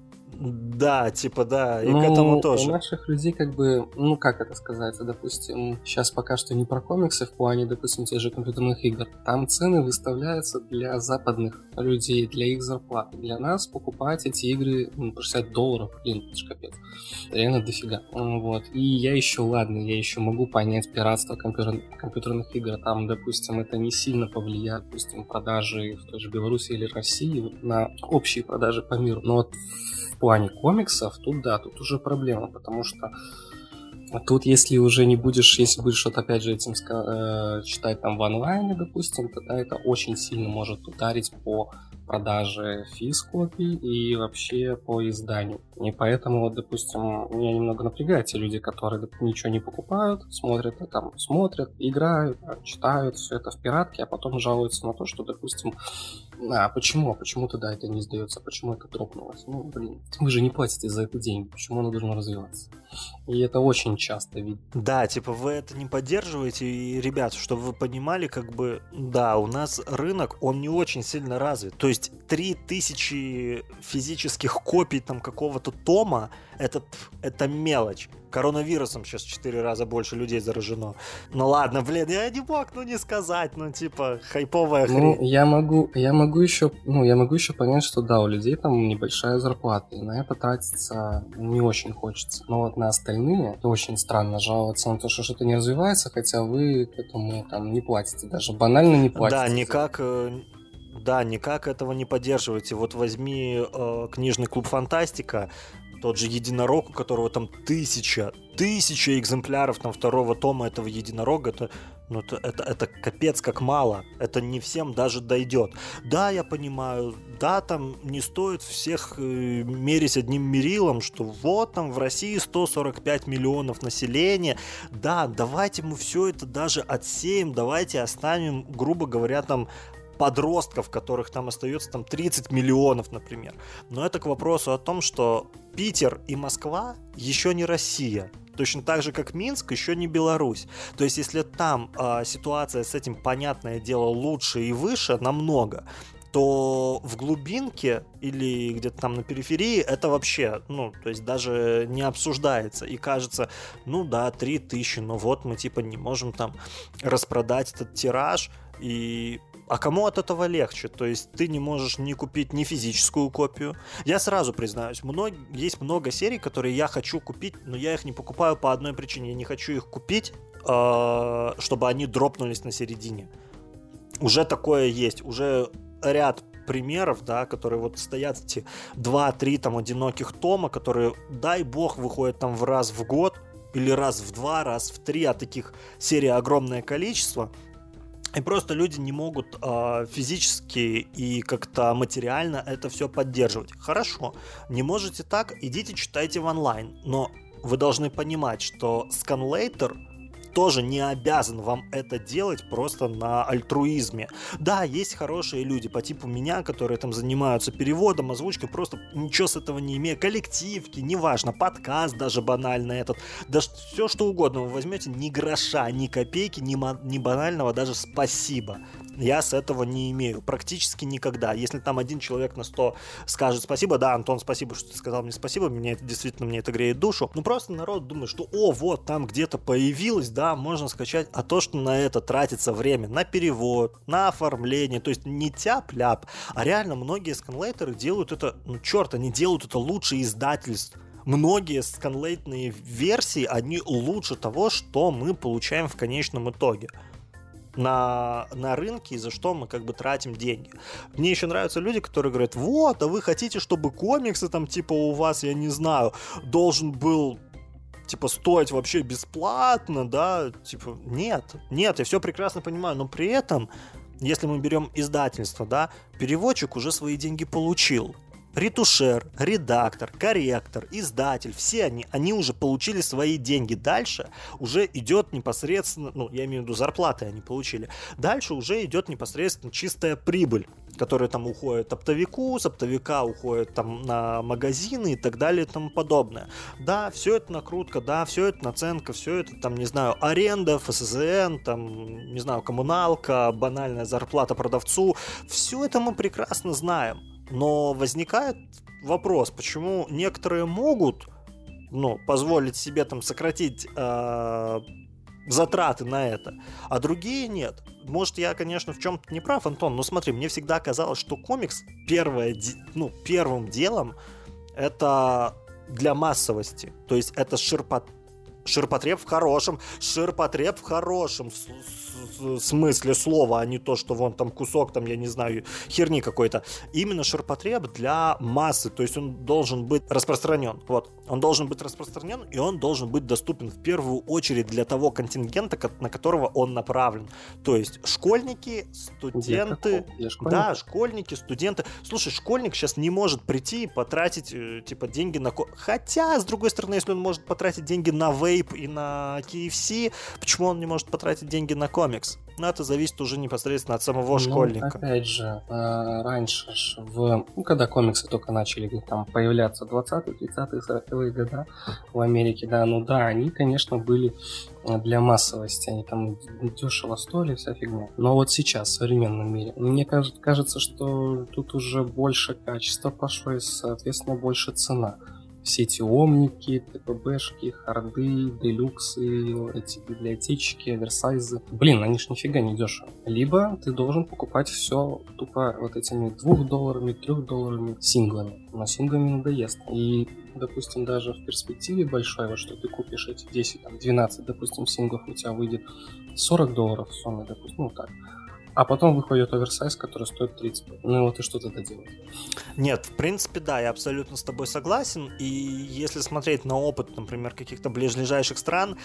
Да, типа да, и ну, к этому тоже. У наших людей как бы, ну как это сказать, допустим, сейчас пока что не про комиксы в плане, допустим, тех же компьютерных игр. Там цены выставляются для западных людей, для их зарплат. Для нас покупать эти игры ну, по 60 долларов, блин, это ж капец. Реально дофига. Вот. И я еще, ладно, я еще могу понять пиратство компьютер... компьютерных игр. Там, допустим, это не сильно повлияет, допустим, продажи в той же Беларуси или России на общие продажи по миру. Но вот плане комиксов, тут да, тут уже проблема, потому что тут если уже не будешь, если будешь что-то опять же этим э, читать там в онлайне, допустим, тогда это очень сильно может ударить по продаже физ-копий и вообще по изданию. И поэтому, вот, допустим, меня немного напрягают те люди, которые ничего не покупают, смотрят, а там смотрят, играют, читают все это в пиратке, а потом жалуются на то, что, допустим, а почему? А почему тогда это не сдается? Почему это дропнулось? Ну, блин, вы же не платите за это деньги. Почему оно должно развиваться? И это очень часто видно. Да, типа вы это не поддерживаете. И, ребят, чтобы вы понимали, как бы, да, у нас рынок, он не очень сильно развит. То есть 3000 физических копий там какого-то тома, это, это мелочь коронавирусом сейчас в 4 раза больше людей заражено. Ну ладно, блин, я не мог, ну не сказать, ну типа хайповая ну, хрень. Ну, я могу, я могу еще, ну, я могу еще понять, что да, у людей там небольшая зарплата, и на это тратиться не очень хочется. Но вот на остальные очень странно жаловаться на то, что что-то не развивается, хотя вы к этому там не платите, даже банально не платите. Да, никак э, да, никак этого не поддерживаете. Вот возьми э, книжный клуб Фантастика, тот же единорог, у которого там тысяча, тысяча экземпляров там второго тома этого единорога, это, ну, это, это, это капец как мало. Это не всем даже дойдет. Да, я понимаю, да, там не стоит всех э, мерить одним мерилом, что вот там в России 145 миллионов населения. Да, давайте мы все это даже отсеем, давайте оставим, грубо говоря, там подростков, которых там остается там 30 миллионов, например. Но это к вопросу о том, что Питер и Москва еще не Россия. Точно так же, как Минск, еще не Беларусь. То есть, если там э, ситуация с этим, понятное дело, лучше и выше намного, то в глубинке или где-то там на периферии это вообще, ну, то есть даже не обсуждается. И кажется, ну да, 3000, но вот мы типа не можем там распродать этот тираж. И а кому от этого легче? То есть ты не можешь не купить ни физическую копию. Я сразу признаюсь, мног... есть много серий, которые я хочу купить, но я их не покупаю по одной причине. Я не хочу их купить, э, чтобы они дропнулись на середине. Уже такое есть, уже ряд примеров, да, которые вот стоят эти 2-3 там одиноких тома, которые, дай бог, выходят там в раз в год, или раз в два, раз в три, а таких серий огромное количество. И просто люди не могут э, физически и как-то материально это все поддерживать. Хорошо, не можете так, идите читайте в онлайн. Но вы должны понимать, что сканлейтер тоже не обязан вам это делать просто на альтруизме. Да, есть хорошие люди по типу меня, которые там занимаются переводом, озвучкой, просто ничего с этого не имея. Коллективки, неважно, подкаст даже банально этот, да все что угодно вы возьмете, ни гроша, ни копейки, ни, ни банального даже спасибо я с этого не имею. Практически никогда. Если там один человек на 100 скажет спасибо, да, Антон, спасибо, что ты сказал мне спасибо, мне это действительно, мне это греет душу. Ну просто народ думает, что о, вот там где-то появилось, да, можно скачать. А то, что на это тратится время, на перевод, на оформление, то есть не тяп-ляп, а реально многие сканлейтеры делают это, ну черт, они делают это лучше издательств многие сканлейтные версии, они лучше того, что мы получаем в конечном итоге на, на рынке, и за что мы как бы тратим деньги. Мне еще нравятся люди, которые говорят, вот, а вы хотите, чтобы комиксы там типа у вас, я не знаю, должен был типа стоить вообще бесплатно, да, типа нет, нет, я все прекрасно понимаю, но при этом, если мы берем издательство, да, переводчик уже свои деньги получил, ретушер, редактор, корректор, издатель, все они, они уже получили свои деньги. Дальше уже идет непосредственно, ну, я имею в виду зарплаты они получили. Дальше уже идет непосредственно чистая прибыль, которая там уходит оптовику, с оптовика уходит там на магазины и так далее и тому подобное. Да, все это накрутка, да, все это наценка, все это там, не знаю, аренда, ФСЗН, там, не знаю, коммуналка, банальная зарплата продавцу. Все это мы прекрасно знаем. Но возникает вопрос, почему некоторые могут ну, позволить себе там сократить э, затраты на это, а другие нет. Может, я, конечно, в чем-то не прав, Антон, но смотри, мне всегда казалось, что комикс первое, ну, первым делом это для массовости. То есть это ширпот ширпотреб в хорошем, ширпотреб в хорошем смысле слова, а не то, что вон там кусок, там, я не знаю, херни какой-то. Именно ширпотреб для массы, то есть он должен быть распространен. Вот, он должен быть распространен, и он должен быть доступен в первую очередь для того контингента, на которого он направлен. То есть школьники, студенты, да, школьники, студенты. Слушай, школьник сейчас не может прийти и потратить, э, типа, деньги на... Хотя, с другой стороны, если он может потратить деньги на вейп и на KFC, почему он не может потратить деньги на комикс? Но это зависит уже непосредственно от самого ну, школьника. Опять же, э, раньше в, ну, когда комиксы только начали там появляться 20-е, 30-е, 40-е годы в Америке, да, ну да, они, конечно, были для массовости, они там дешево стоили, вся фигня. Но вот сейчас, в современном мире, мне кажется, что тут уже больше качества пошло и, соответственно, больше цена все эти омники, ТПБшки, харды, делюксы, эти библиотечки, оверсайзы. Блин, они ж нифига не дешево. Либо ты должен покупать все тупо вот этими двух долларами, трех долларами синглами. Но синглами надоест. И допустим, даже в перспективе большой, вот что ты купишь эти 10, там, 12, допустим, синглов, у тебя выйдет 40 долларов в сумме, допустим, ну так. А потом выходит оверсайз, который стоит 35. Ну и вот и что тогда делать? Нет, в принципе, да, я абсолютно с тобой согласен. И если смотреть на опыт, например, каких-то ближайших стран,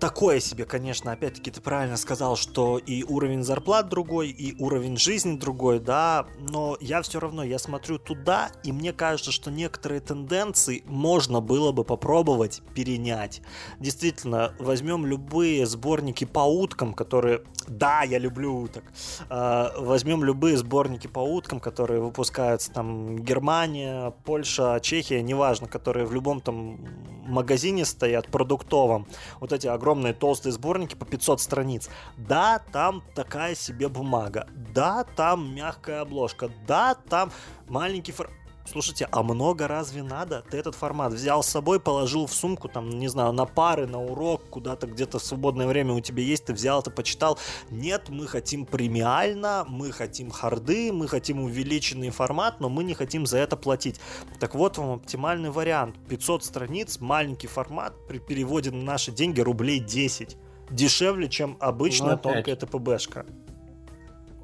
такое себе, конечно, опять-таки ты правильно сказал, что и уровень зарплат другой, и уровень жизни другой, да, но я все равно, я смотрю туда, и мне кажется, что некоторые тенденции можно было бы попробовать перенять. Действительно, возьмем любые сборники по уткам, которые, да, я люблю уток, а, возьмем любые сборники по уткам, которые выпускаются там Германия, Польша, Чехия, неважно, которые в любом там магазине стоят, продуктовом, вот эти огромные огромные толстые сборники по 500 страниц. Да, там такая себе бумага. Да, там мягкая обложка. Да, там маленький фор... Слушайте, а много разве надо? Ты этот формат взял с собой, положил в сумку, там, не знаю, на пары, на урок, куда-то где-то в свободное время у тебя есть, ты взял это, почитал. Нет, мы хотим премиально, мы хотим харды, мы хотим увеличенный формат, но мы не хотим за это платить. Так вот вам оптимальный вариант. 500 страниц, маленький формат, при переводе на наши деньги рублей 10 дешевле, чем обычная ну, тонкая ТПБшка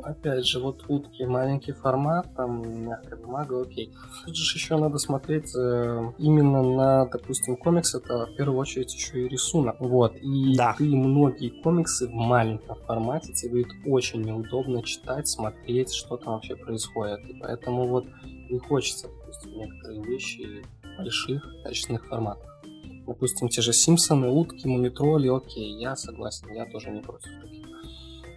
опять же, вот утки, маленький формат, там мягкая бумага, окей. Тут же еще надо смотреть э, именно на, допустим, комикс, это в первую очередь еще и рисунок. Вот, и да. ты многие комиксы в маленьком формате тебе будет очень неудобно читать, смотреть, что там вообще происходит. И поэтому вот не хочется, допустим, некоторые вещи в больших, качественных форматах. Допустим, те же Симпсоны, утки, Мумитроли, окей, я согласен, я тоже не против таких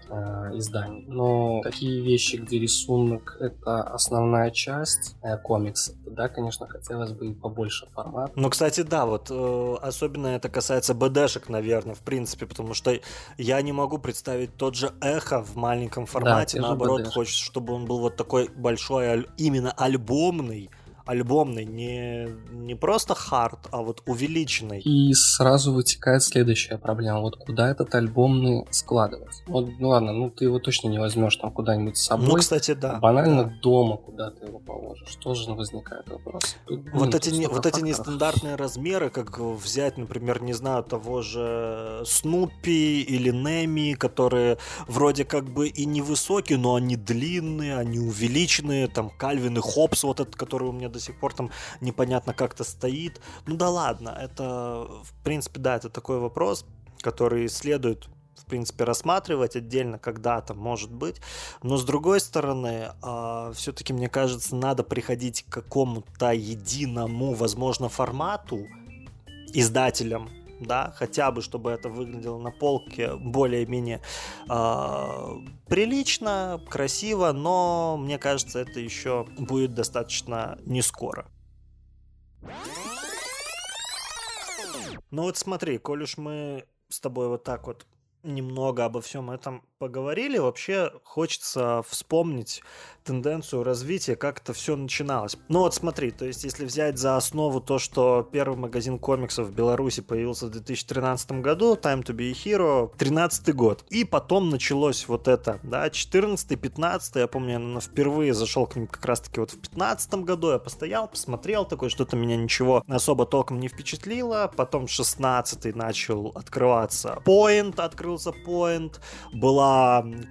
э, изданий. Но такие вещи, где рисунок это основная часть э, комикса, да, конечно, хотелось бы и побольше формат. Ну, кстати, да, вот э, особенно это касается БДшек, наверное, в принципе, потому что я не могу представить тот же эхо в маленьком формате, да, наоборот, хочется, чтобы он был вот такой большой, именно альбомный, альбомный, не, не просто хард, а вот увеличенный. И сразу вытекает следующая проблема. Вот куда этот альбомный складывать? Вот, ну ладно, ну ты его точно не возьмешь там куда-нибудь с собой. Ну, кстати, да. Банально да. дома куда ты его положишь. Тоже возникает вопрос. Тут, вот ну, эти, не, вот эти нестандартные размеры, как взять, например, не знаю, того же Снупи или Неми, которые вроде как бы и невысокие, но они длинные, они увеличенные, там Кальвин и Хопс, вот этот, который у меня до до сих пор там непонятно как-то стоит. Ну да ладно, это, в принципе, да, это такой вопрос, который следует принципе, рассматривать отдельно когда-то, может быть. Но, с другой стороны, э, все-таки, мне кажется, надо приходить к какому-то единому, возможно, формату издателям, да, хотя бы, чтобы это выглядело на полке более-менее э, прилично, красиво, но мне кажется, это еще будет достаточно не скоро. Ну вот смотри, коль уж мы с тобой вот так вот немного обо всем этом поговорили, вообще хочется вспомнить тенденцию развития, как это все начиналось. Ну вот смотри, то есть если взять за основу то, что первый магазин комиксов в Беларуси появился в 2013 году, Time to be a Hero, 13 год. И потом началось вот это, да, 14 15 я помню, я впервые зашел к ним как раз-таки вот в 15 году, я постоял, посмотрел, такой, что-то меня ничего особо толком не впечатлило, потом 16 начал открываться Point, открылся Point, была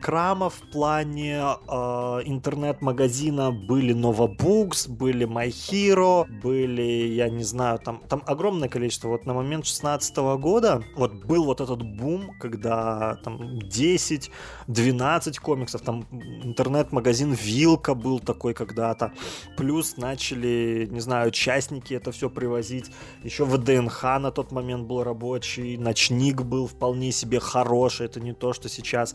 Крама в плане интернет интернет-магазина были Novabooks, были My Hero, были, я не знаю, там, там огромное количество. Вот на момент 16 года вот был вот этот бум, когда там 10-12 комиксов, там интернет-магазин Вилка был такой когда-то. Плюс начали, не знаю, участники это все привозить. Еще ВДНХ на тот момент был рабочий, Ночник был вполне себе хороший, это не то, что сейчас.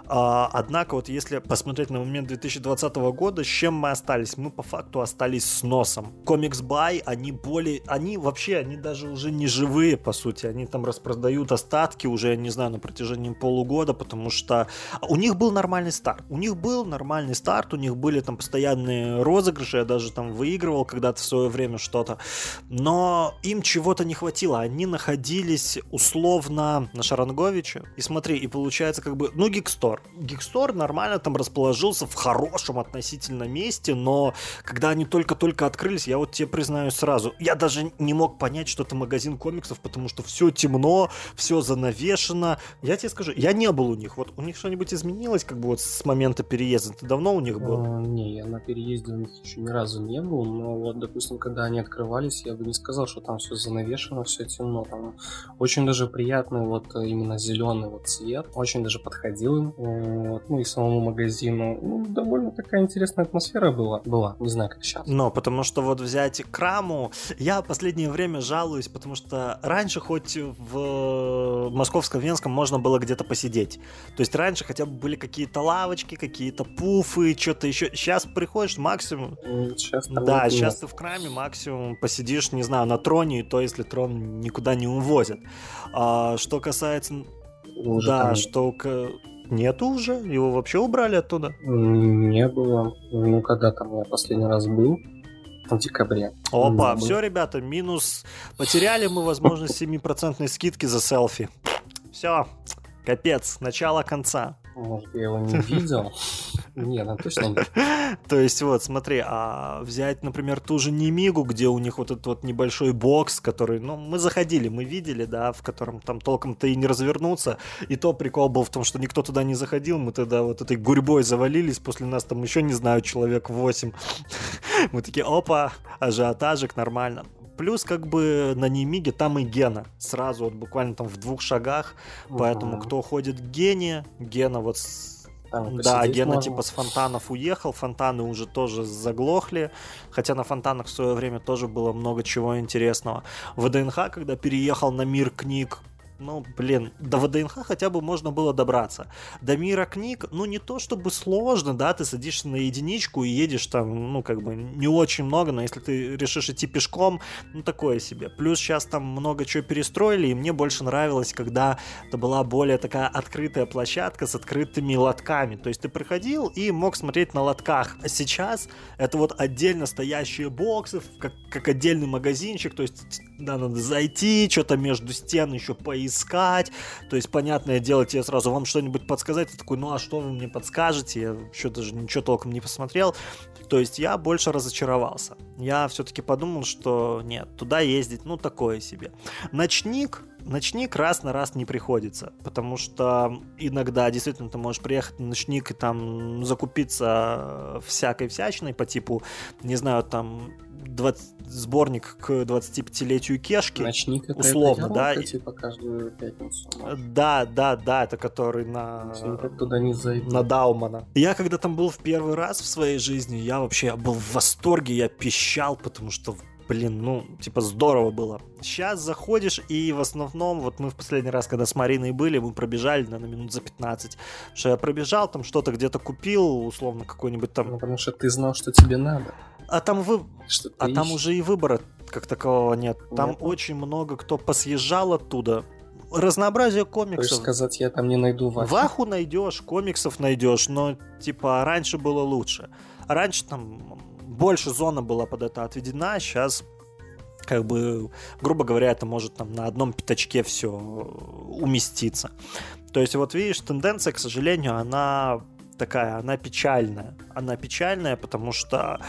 однако вот если посмотреть на момент 2020 года, с чем мы остались? Мы по факту остались с носом. Комикс Бай, они более... Они вообще, они даже уже не живые, по сути. Они там распродают остатки уже, я не знаю, на протяжении полугода, потому что у них был нормальный старт. У них был нормальный старт, у них были там постоянные розыгрыши, я даже там выигрывал когда-то в свое время что-то. Но им чего-то не хватило. Они находились условно на Шаранговиче. И смотри, и получается как бы, ну, Гикстор. Гикстор нормально там расположился в хорошем относительно месте, но когда они только-только открылись, я вот тебе признаю сразу, я даже не мог понять, что это магазин комиксов, потому что все темно, все занавешено. Я тебе скажу, я не был у них. Вот у них что-нибудь изменилось, как бы вот с момента переезда? Ты давно у них был? А, не, я на переезде у них еще ни разу не был, но вот, допустим, когда они открывались, я бы не сказал, что там все занавешено, все темно. Там очень даже приятный вот именно зеленый вот цвет, очень даже подходил им вот, ну и самому магазину. Ну, довольно такая интересная атмосфера была, была. не знаю, как сейчас. Но, потому что вот взять Краму, я последнее время жалуюсь, потому что раньше хоть в московском Венском можно было где-то посидеть. То есть раньше хотя бы были какие-то лавочки, какие-то пуфы, что-то еще. Сейчас приходишь максимум... Сейчас да, сейчас ты в Краме максимум посидишь, не знаю, на троне, и то, если трон никуда не увозят. А, что касается... Уже да, там... что Нету уже? Его вообще убрали оттуда? Не было. Ну, когда там я последний раз был? В декабре. Опа, все, ребята, минус. Потеряли мы возможность 7% скидки за селфи. Все, капец, начало конца. Может, я его не видел. Нет, ну точно нет. *laughs* То есть вот, смотри, а взять, например, ту же Немигу, где у них вот этот вот небольшой бокс, который, ну, мы заходили, мы видели, да, в котором там толком-то и не развернуться. И то прикол был в том, что никто туда не заходил, мы тогда вот этой гурьбой завалились, после нас там еще, не знаю, человек 8. *laughs* Мы такие, опа, ажиотажик, нормально. Плюс как бы на Немиге там и Гена. Сразу вот буквально там в двух шагах. Угу. Поэтому кто ходит к Гене, Гена вот там да, Гена можно. типа с фонтанов уехал, фонтаны уже тоже заглохли, хотя на фонтанах в свое время тоже было много чего интересного. В ВДНХ, когда переехал на мир книг, ну, блин, до ВДНХ хотя бы можно было добраться. До мира книг, ну, не то чтобы сложно, да, ты садишься на единичку и едешь там, ну, как бы, не очень много, но если ты решишь идти пешком, ну, такое себе. Плюс сейчас там много чего перестроили, и мне больше нравилось, когда это была более такая открытая площадка с открытыми лотками. То есть ты приходил и мог смотреть на лотках. А сейчас это вот отдельно стоящие боксы, как, как отдельный магазинчик, то есть да, надо зайти, что-то между стен еще поискать. То есть, понятное дело, тебе сразу вам что-нибудь подсказать. Ты такой, ну а что вы мне подскажете? Я еще даже ничего толком не посмотрел. То есть я больше разочаровался. Я все-таки подумал, что нет, туда ездить, ну такое себе. Ночник, ночник раз на раз не приходится, потому что иногда действительно ты можешь приехать на ночник и там закупиться всякой всячиной по типу, не знаю, там 20, сборник к 25-летию Кешки. Ночник это условно, это да. Это, типа каждую пятницу. Да, да, да, это который на... туда не зайду. На Даумана. Я когда там был в первый раз в своей жизни, я вообще был в восторге, я пищал, потому что блин, ну, типа, здорово было. Сейчас заходишь, и в основном, вот мы в последний раз, когда с Мариной были, мы пробежали, на минут за 15. Что я пробежал, там что-то где-то купил, условно, какой-нибудь там... Ну, потому что ты знал, что тебе надо. А там вы... Что а ищешь? там уже и выбора как такового нет. Там Нет. очень много кто посъезжал оттуда. Разнообразие комиксов. сказать, я там не найду ваху. Ваху найдешь, комиксов найдешь, но типа раньше было лучше. Раньше там больше зона была под это отведена, сейчас как бы, грубо говоря, это может там на одном пятачке все уместиться. То есть вот видишь, тенденция, к сожалению, она такая, она печальная. Она печальная, потому что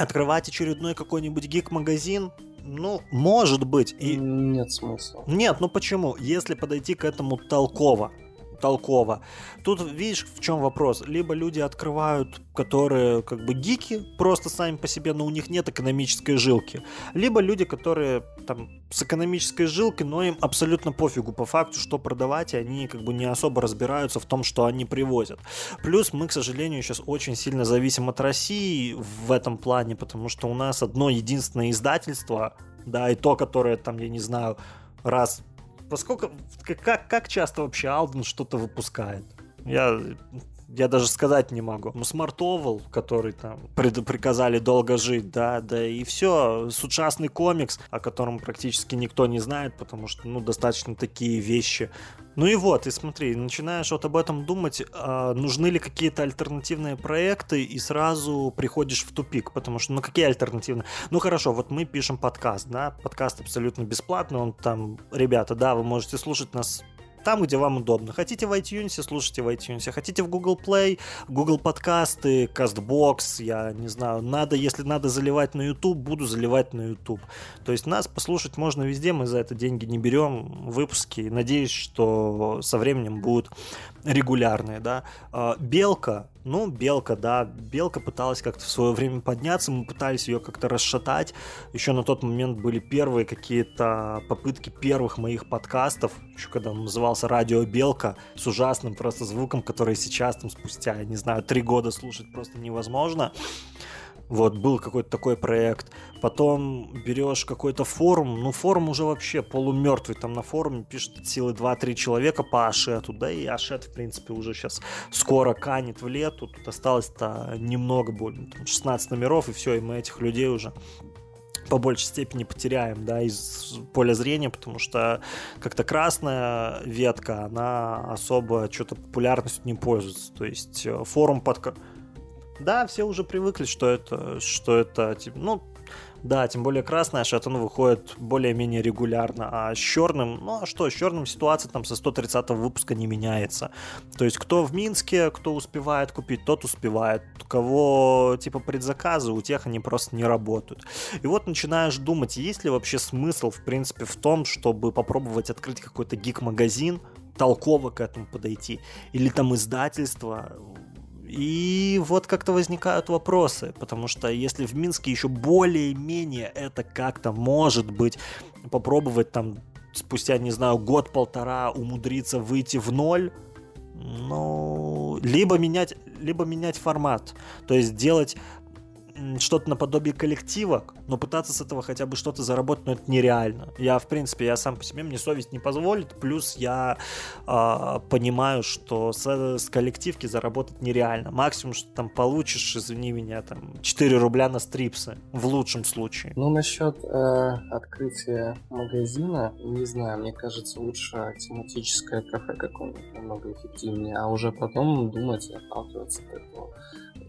открывать очередной какой-нибудь гик-магазин, ну, может быть. И Нет смысла. нет, ну почему? Если подойти к этому толково, толково. Тут видишь, в чем вопрос. Либо люди открывают, которые как бы гики, просто сами по себе, но у них нет экономической жилки. Либо люди, которые там с экономической жилкой, но им абсолютно пофигу по факту, что продавать, и они как бы не особо разбираются в том, что они привозят. Плюс мы, к сожалению, сейчас очень сильно зависим от России в этом плане, потому что у нас одно единственное издательство, да, и то, которое там, я не знаю, раз поскольку как, как часто вообще Алден что-то выпускает? Я, я даже сказать не могу. Ну, Oval, который там пред, приказали долго жить, да, да и все. Ужасный комикс, о котором практически никто не знает, потому что, ну, достаточно такие вещи. Ну и вот, и смотри, начинаешь вот об этом думать, а нужны ли какие-то альтернативные проекты, и сразу приходишь в тупик, потому что, ну какие альтернативные? Ну хорошо, вот мы пишем подкаст, да, подкаст абсолютно бесплатный, он там, ребята, да, вы можете слушать нас там, где вам удобно. Хотите в iTunes, слушайте в iTunes. Хотите в Google Play, Google подкасты, CastBox, я не знаю. Надо, если надо заливать на YouTube, буду заливать на YouTube. То есть нас послушать можно везде, мы за это деньги не берем. Выпуски, надеюсь, что со временем будут регулярные, да. А, Белка, ну, Белка, да, Белка пыталась как-то в свое время подняться, мы пытались ее как-то расшатать. Еще на тот момент были первые какие-то попытки первых моих подкастов, еще когда он назывался «Радио Белка», с ужасным просто звуком, который сейчас, там, спустя, не знаю, три года слушать просто невозможно. Вот, был какой-то такой проект. Потом берешь какой-то форум. Ну, форум уже вообще полумертвый. Там на форуме пишут от силы 2-3 человека по Ашету. Да и Ашет, в принципе, уже сейчас скоро канет в лету. Тут осталось-то немного, более там, 16 номеров, и все, и мы этих людей уже по большей степени потеряем, да, из поля зрения, потому что как-то красная ветка, она особо что-то популярностью не пользуется. То есть э, форум под... Да, все уже привыкли, что это, что это, типа, ну, да, тем более красная шатун выходит более-менее регулярно, а с черным, ну а что, с черным ситуация там со 130 выпуска не меняется. То есть кто в Минске, кто успевает купить, тот успевает. У кого типа предзаказы, у тех они просто не работают. И вот начинаешь думать, есть ли вообще смысл, в принципе, в том, чтобы попробовать открыть какой-то гик-магазин, толково к этому подойти, или там издательство, и вот как-то возникают вопросы, потому что если в Минске еще более-менее это как-то может быть, попробовать там спустя, не знаю, год-полтора умудриться выйти в ноль, ну, либо менять, либо менять формат, то есть делать что-то наподобие коллектива, но пытаться с этого хотя бы что-то заработать, но это нереально. Я, в принципе, я сам по себе, мне совесть не позволит, плюс я э, понимаю, что с, с коллективки заработать нереально. Максимум, что там получишь, извини меня, там 4 рубля на стрипсы, в лучшем случае. Ну, насчет э, открытия магазина, не знаю, мне кажется, лучше тематическое кафе какое-нибудь намного эффективнее, а уже потом думать и отталкиваться от этого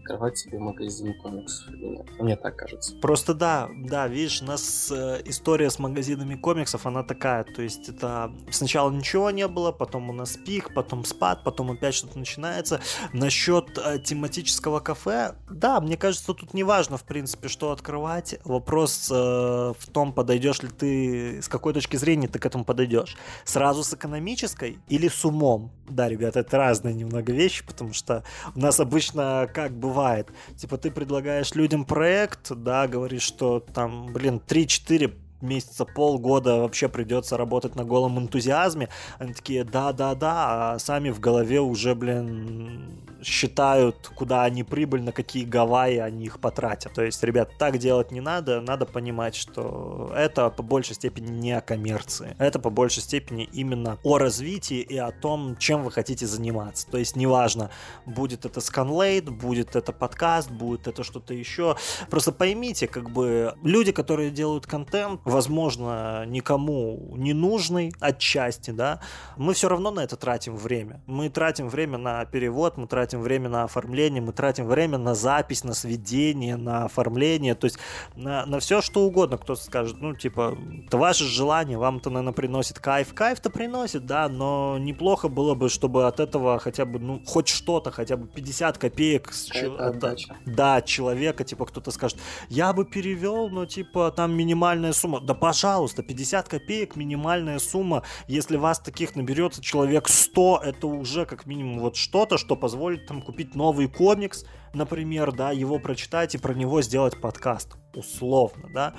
открывать себе магазин комиксов или нет. Мне так кажется. Просто да, да, видишь, у нас э, история с магазинами комиксов, она такая, то есть это сначала ничего не было, потом у нас пик, потом спад, потом опять что-то начинается. Насчет э, тематического кафе, да, мне кажется, тут не важно, в принципе, что открывать. Вопрос э, в том, подойдешь ли ты, с какой точки зрения ты к этому подойдешь. Сразу с экономической или с умом? Да, ребята, это разные немного вещи, потому что у нас обычно как бы бывает. Типа ты предлагаешь людям проект, да, говоришь, что там, блин, 3-4 месяца, полгода вообще придется работать на голом энтузиазме. Они такие, да-да-да, а сами в голове уже, блин, считают, куда они прибыль, на какие Гавайи они их потратят. То есть, ребят, так делать не надо. Надо понимать, что это по большей степени не о коммерции. Это по большей степени именно о развитии и о том, чем вы хотите заниматься. То есть, неважно, будет это сканлейт, будет это подкаст, будет это что-то еще. Просто поймите, как бы люди, которые делают контент, возможно, никому не нужный отчасти, да, мы все равно на это тратим время. Мы тратим время на перевод, мы тратим время на оформление, мы тратим время на запись, на сведение, на оформление, то есть на, на все что угодно. Кто-то скажет, ну, типа, это ваше желание, вам это, наверное, приносит кайф. Кайф-то приносит, да, но неплохо было бы, чтобы от этого хотя бы, ну, хоть что-то, хотя бы 50 копеек с, от, да, человека, типа, кто-то скажет, я бы перевел, но, типа, там минимальная сумма да пожалуйста, 50 копеек минимальная сумма. Если вас таких наберется человек 100, это уже как минимум вот что-то, что позволит там купить новый комикс, например, да, его прочитать и про него сделать подкаст условно, да.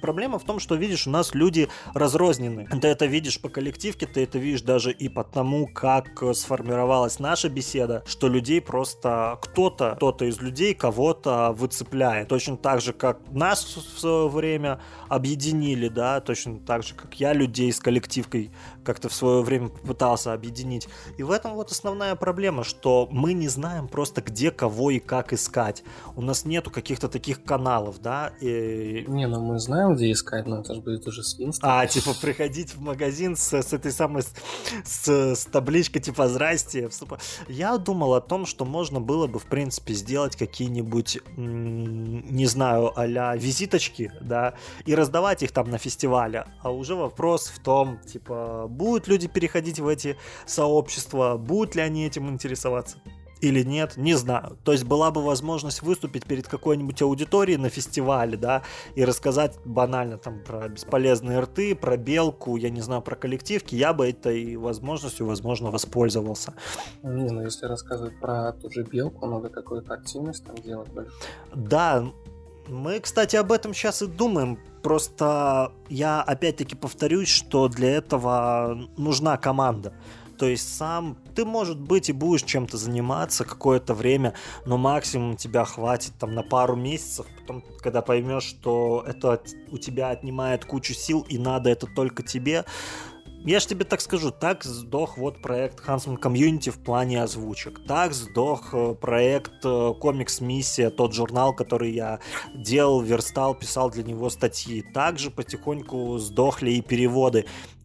Проблема в том, что, видишь, у нас люди разрознены. Ты это видишь по коллективке, ты это видишь даже и по тому, как сформировалась наша беседа, что людей просто кто-то, кто-то из людей кого-то выцепляет. Точно так же, как нас в свое время объединили, да, точно так же, как я людей с коллективкой как-то в свое время попытался объединить. И в этом вот основная проблема, что мы не знаем просто где кого и как искать. У нас нету каких-то таких каналов, да, и... Не, ну мы знаем, где искать, но это же будет уже свинство. А, типа, приходить в магазин с, с этой самой, с, с табличкой, типа, здрасте. Я думал о том, что можно было бы, в принципе, сделать какие-нибудь, не знаю, а визиточки, да, и раздавать их там на фестивале. А уже вопрос в том, типа, будут люди переходить в эти сообщества, будут ли они этим интересоваться или нет, не знаю. То есть была бы возможность выступить перед какой-нибудь аудиторией на фестивале, да, и рассказать банально там про бесполезные рты, про белку, я не знаю, про коллективки, я бы этой возможностью, возможно, воспользовался. Не, ну если рассказывать про ту же белку, надо какую-то активность там делать больше. Да, мы, кстати, об этом сейчас и думаем. Просто я опять-таки повторюсь, что для этого нужна команда. То есть сам ты, может быть, и будешь чем-то заниматься какое-то время, но максимум тебя хватит там на пару месяцев. Потом, когда поймешь, что это у тебя отнимает кучу сил и надо это только тебе, я же тебе так скажу, так сдох вот проект Huntsman Community в плане озвучек. Так сдох э, проект э, Комикс Миссия, тот журнал, который я делал, верстал, писал для него статьи. Также потихоньку сдохли и переводы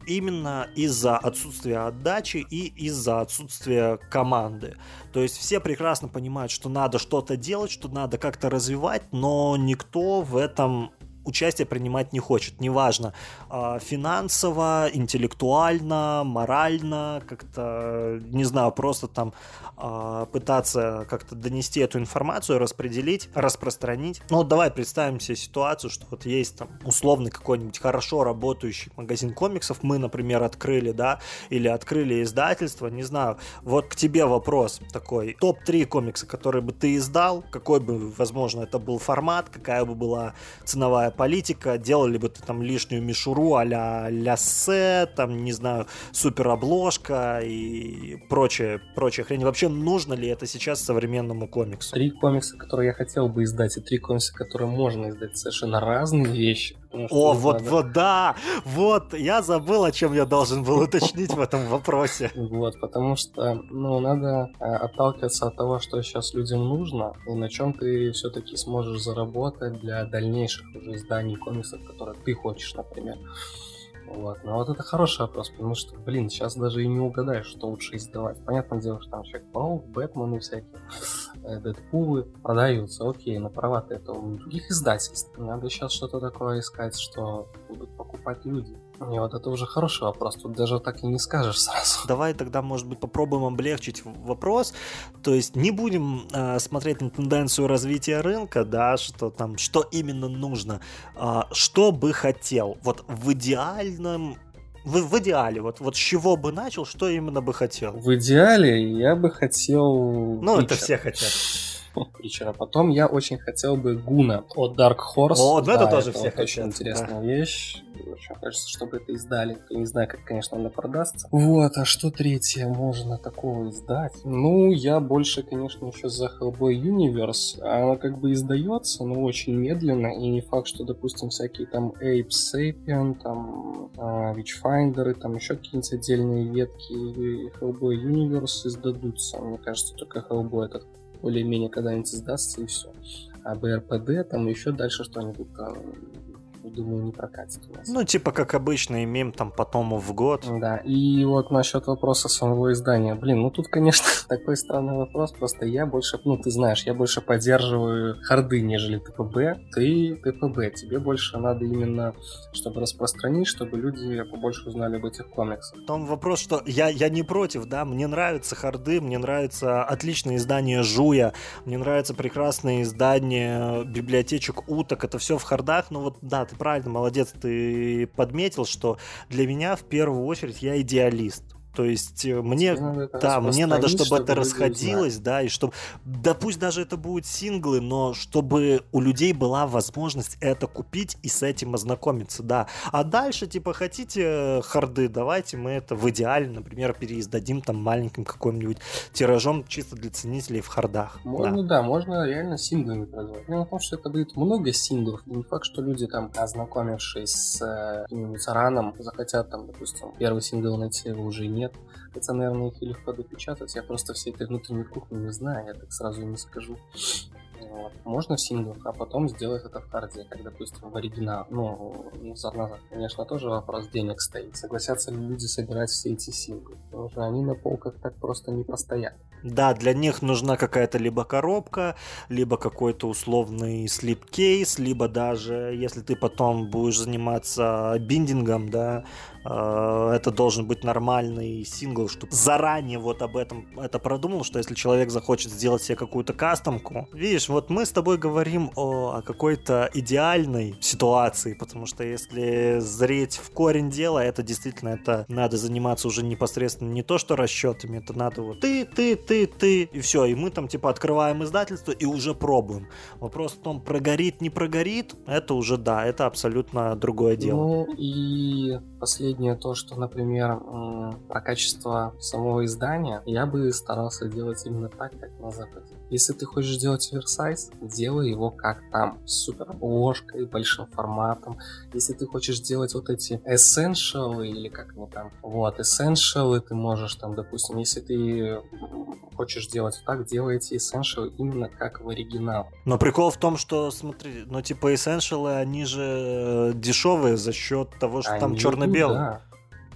именно из-за отсутствия отдачи и из-за отсутствия команды. То есть все прекрасно понимают, что надо что-то делать, что надо как-то развивать, но никто в этом участие принимать не хочет, неважно, а, финансово, интеллектуально, морально, как-то, не знаю, просто там а, пытаться как-то донести эту информацию, распределить, распространить. Ну вот давай представим себе ситуацию, что вот есть там условный какой-нибудь хорошо работающий магазин комиксов, мы, например, открыли, да, или открыли издательство, не знаю, вот к тебе вопрос такой, топ-3 комикса, которые бы ты издал, какой бы, возможно, это был формат, какая бы была ценовая политика, делали бы там лишнюю мишуру а-ля ляссе, там, не знаю, супер обложка и прочее, прочее хрень. Вообще, нужно ли это сейчас современному комиксу? Три комикса, которые я хотел бы издать, и три комикса, которые можно издать, совершенно разные вещи. О, вот, надо... вот, да, вот, я забыл, о чем я должен был уточнить в этом вопросе. Вот, потому что, ну, надо э, отталкиваться от того, что сейчас людям нужно, и на чем ты все-таки сможешь заработать для дальнейших уже изданий комиксов, которые ты хочешь, например. Вот. Но вот это хороший вопрос, потому что, блин, сейчас даже и не угадаешь, что лучше издавать. Понятное дело, что там Человек-паук, Бэтмены всякие, э, Дэдпулы продаются, окей, на права-то это у других издательств. Надо сейчас что-то такое искать, что будут покупать люди. И вот это уже хороший вопрос, тут даже так и не скажешь сразу. *laughs* Давай тогда, может быть, попробуем облегчить вопрос. То есть не будем э, смотреть на тенденцию развития рынка, да, что там, что именно нужно, э, что бы хотел. Вот в идеальном в, в идеале, вот, вот с чего бы начал, что именно бы хотел? В идеале я бы хотел... Ну, Питчер. это все хотят. *laughs* Причера. Потом я очень хотел бы Гуна от Dark Horse. О, ну это тоже все хотят. очень интересная вещь. Очень хочется, чтобы это издали. Не знаю, как, конечно, она продастся. Вот, а что третье можно такого издать? Ну, я больше, конечно, еще за Hellboy Universe. Она как бы издается, но очень медленно. И не факт, что, допустим, всякие там Ape Sapien, там а, Witchfinder, там еще какие-нибудь отдельные ветки Hellboy Universe издадутся. Мне кажется, только Hellboy этот более-менее когда-нибудь издастся и все. А БРПД, там еще дальше что-нибудь там, думаю, не прокатит у нас. Ну, типа, как обычно, имеем там по тому в год. Да, и вот насчет вопроса самого издания. Блин, ну тут, конечно, *laughs* такой странный вопрос. Просто я больше, ну ты знаешь, я больше поддерживаю харды, нежели ТПБ. Ты ТПБ. Тебе больше надо именно, чтобы распространить, чтобы люди побольше узнали об этих комиксах. В том вопрос, что я, я не против, да, мне нравятся харды, мне нравится отличное издание Жуя, мне нравится прекрасное издание библиотечек уток, это все в хардах, но вот да, ты правильно, молодец, ты подметил, что для меня в первую очередь я идеалист. То есть э, мне, да, мне надо, чтобы, чтобы это расходилось, да, и чтобы, да пусть даже это будут синглы, но чтобы у людей была возможность это купить и с этим ознакомиться, да. А дальше, типа, хотите э, харды, давайте мы это в идеале, например, переиздадим там маленьким каким-нибудь тиражом чисто для ценителей в хардах. Можно, да, да можно реально синглами производить. Дело в том, что это будет много синглов, и не факт, что люди там, ознакомившись с э, каким-нибудь раном, захотят там, допустим, первый сингл найти его уже нет, Хотя, наверное, их и легко допечатать. Я просто всей этой внутренней кухни не знаю, я так сразу не скажу. Вот. Можно в синглах, а потом сделать это в карде, как, допустим, в оригинал. Ну, назад, назад, конечно, тоже вопрос денег стоит. Согласятся ли люди собирать все эти синглы? Потому что они на полках так просто не постоят. Да, для них нужна какая-то либо коробка, либо какой-то условный слип-кейс, либо даже, если ты потом будешь заниматься биндингом, да, это должен быть нормальный сингл, чтобы заранее вот об этом это продумал, что если человек захочет сделать себе какую-то кастомку, видишь, вот мы с тобой говорим о, о какой-то идеальной ситуации, потому что если зреть в корень дела, это действительно, это надо заниматься уже непосредственно не то, что расчетами, это надо вот ты, ты, ты, ты, и все, и мы там типа открываем издательство и уже пробуем. Вопрос в том, прогорит, не прогорит, это уже да, это абсолютно другое дело. Ну и последнее то, что, например, про качество самого издания, я бы старался делать именно так, как на Западе. Если ты хочешь делать оверсайз, делай его как там, с супер обложкой, большим форматом. Если ты хочешь делать вот эти essential или как они там, вот, essential, ты можешь там, допустим, если ты хочешь делать так, делай эти essential именно как в оригинал. Но прикол в том, что, смотри, ну типа essential, они же дешевые за счет того, что они там черно-белый. Да.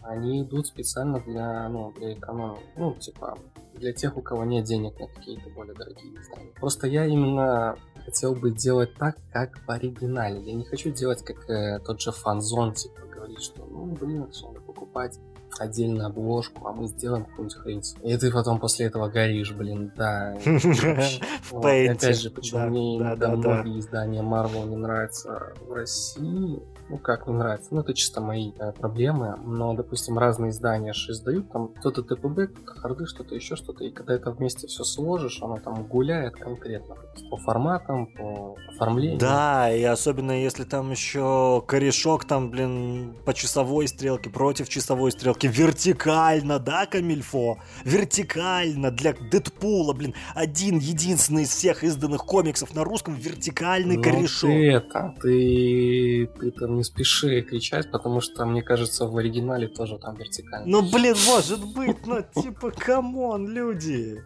Они идут специально для, ну, для экономии. Ну, типа, для тех, у кого нет денег на какие-то более дорогие издания. Просто я именно хотел бы делать так, как в оригинале. Я не хочу делать как э, тот же фанзон, типа, говорить, что, ну, блин, это надо покупать отдельную обложку, а мы сделаем какую-нибудь хрень. И ты потом после этого горишь, блин, да. *laughs* Опять же, почему мне многие издания Marvel не нравятся в России, ну как не нравится, ну это чисто мои э, проблемы, но, допустим, разные издания же издают, там кто-то ТПБ, кто-то харды, что-то еще что-то, и когда это вместе все сложишь, оно там гуляет конкретно по форматам, по оформлению. Да, и особенно если там еще корешок там, блин, по часовой стрелке, против часовой стрелки, вертикально, да, Камильфо? Вертикально для Дэдпула, блин, один единственный из всех изданных комиксов на русском вертикальный ну, корешок. Ты это, ты, ты там не спеши кричать, потому что, мне кажется, в оригинале тоже там вертикально. Ну, блин, может быть, ну, типа, come on, люди.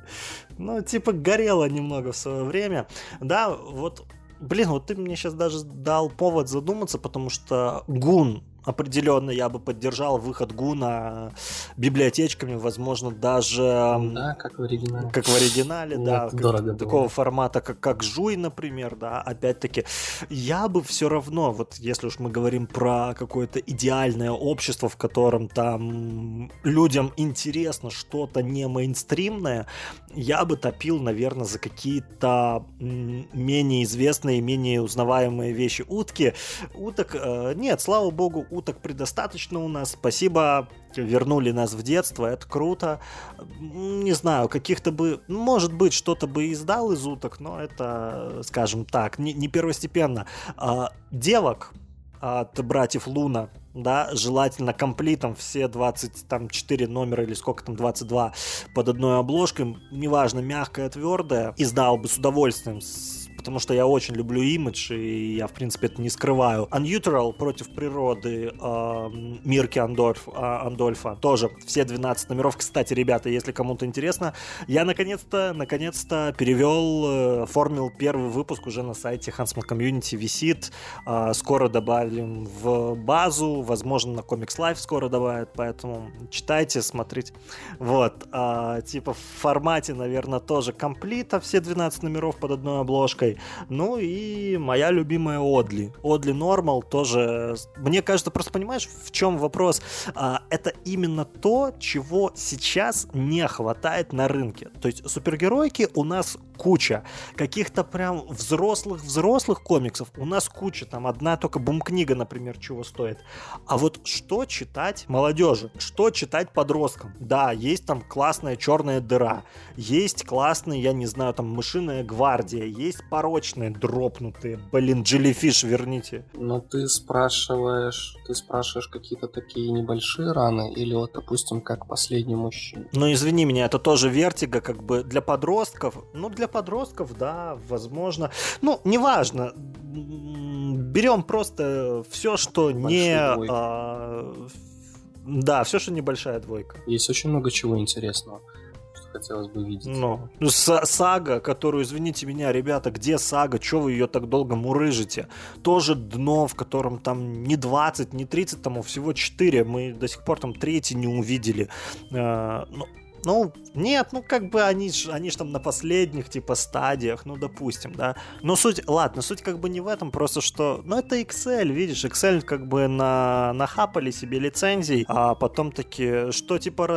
Ну, типа, горело немного в свое время. Да, вот, блин, вот ты мне сейчас даже дал повод задуматься, потому что Гун определенно я бы поддержал выход Гуна библиотечками, возможно, даже... Да, как в оригинале. Как в оригинале, да. Дорого такого было. формата, как, как Жуй, например, да. Опять-таки, я бы все равно, вот если уж мы говорим про какое-то идеальное общество, в котором там людям интересно что-то не мейнстримное, я бы топил, наверное, за какие-то менее известные, менее узнаваемые вещи. Утки, уток, э, нет, слава богу, уток предостаточно у нас. Спасибо, вернули нас в детство, это круто. Не знаю, каких-то бы, может быть, что-то бы издал из уток, но это, скажем так, не, не первостепенно. А, девок от братьев Луна, да, желательно комплитом все 24 номера или сколько там, 22 под одной обложкой, неважно, мягкая, твердая, издал бы с удовольствием, с потому что я очень люблю имидж, и я, в принципе, это не скрываю. Unuteral против природы э, Мирки Андольф, э, Андольфа. Тоже все 12 номеров. Кстати, ребята, если кому-то интересно, я наконец-то, наконец-то перевел, э, оформил первый выпуск уже на сайте Huntsman Community висит. Э, скоро добавим в базу, возможно, на Comics Life скоро добавят, поэтому читайте, смотрите. Вот, э, типа в формате, наверное, тоже комплита, все 12 номеров под одной обложкой. Ну и моя любимая Одли. Одли Нормал тоже... Мне кажется, просто понимаешь, в чем вопрос? А, это именно то, чего сейчас не хватает на рынке. То есть супергеройки у нас куча. Каких-то прям взрослых-взрослых комиксов у нас куча. Там одна только бум-книга, например, чего стоит. А вот что читать молодежи? Что читать подросткам? Да, есть там классная черная дыра. Есть классная, я не знаю, там мышиная гвардия. Есть порочные, дропнутые. Блин, Джеллифиш верните. Но ты спрашиваешь, ты спрашиваешь какие-то такие небольшие раны или вот, допустим, как последний мужчина? Ну, извини меня, это тоже вертига, как бы для подростков. Ну, для подростков, да, возможно. Ну, неважно. Берем просто все, что Большой не... А, да, все, что небольшая двойка. Есть очень много чего интересного хотелось бы видеть. Ну, ну сага, которую, извините меня, ребята, где сага? Чего вы ее так долго мурыжите? Тоже дно, в котором там не 20, не 30 тому, всего 4. Мы до сих пор там третий не увидели. Э, ну, ну, нет, ну как бы они ж, они ж там на последних типа стадиях, ну допустим, да. Но суть, ладно, суть как бы не в этом, просто что, ну это Excel, видишь, Excel как бы на, нахапали себе лицензий, а потом таки, что типа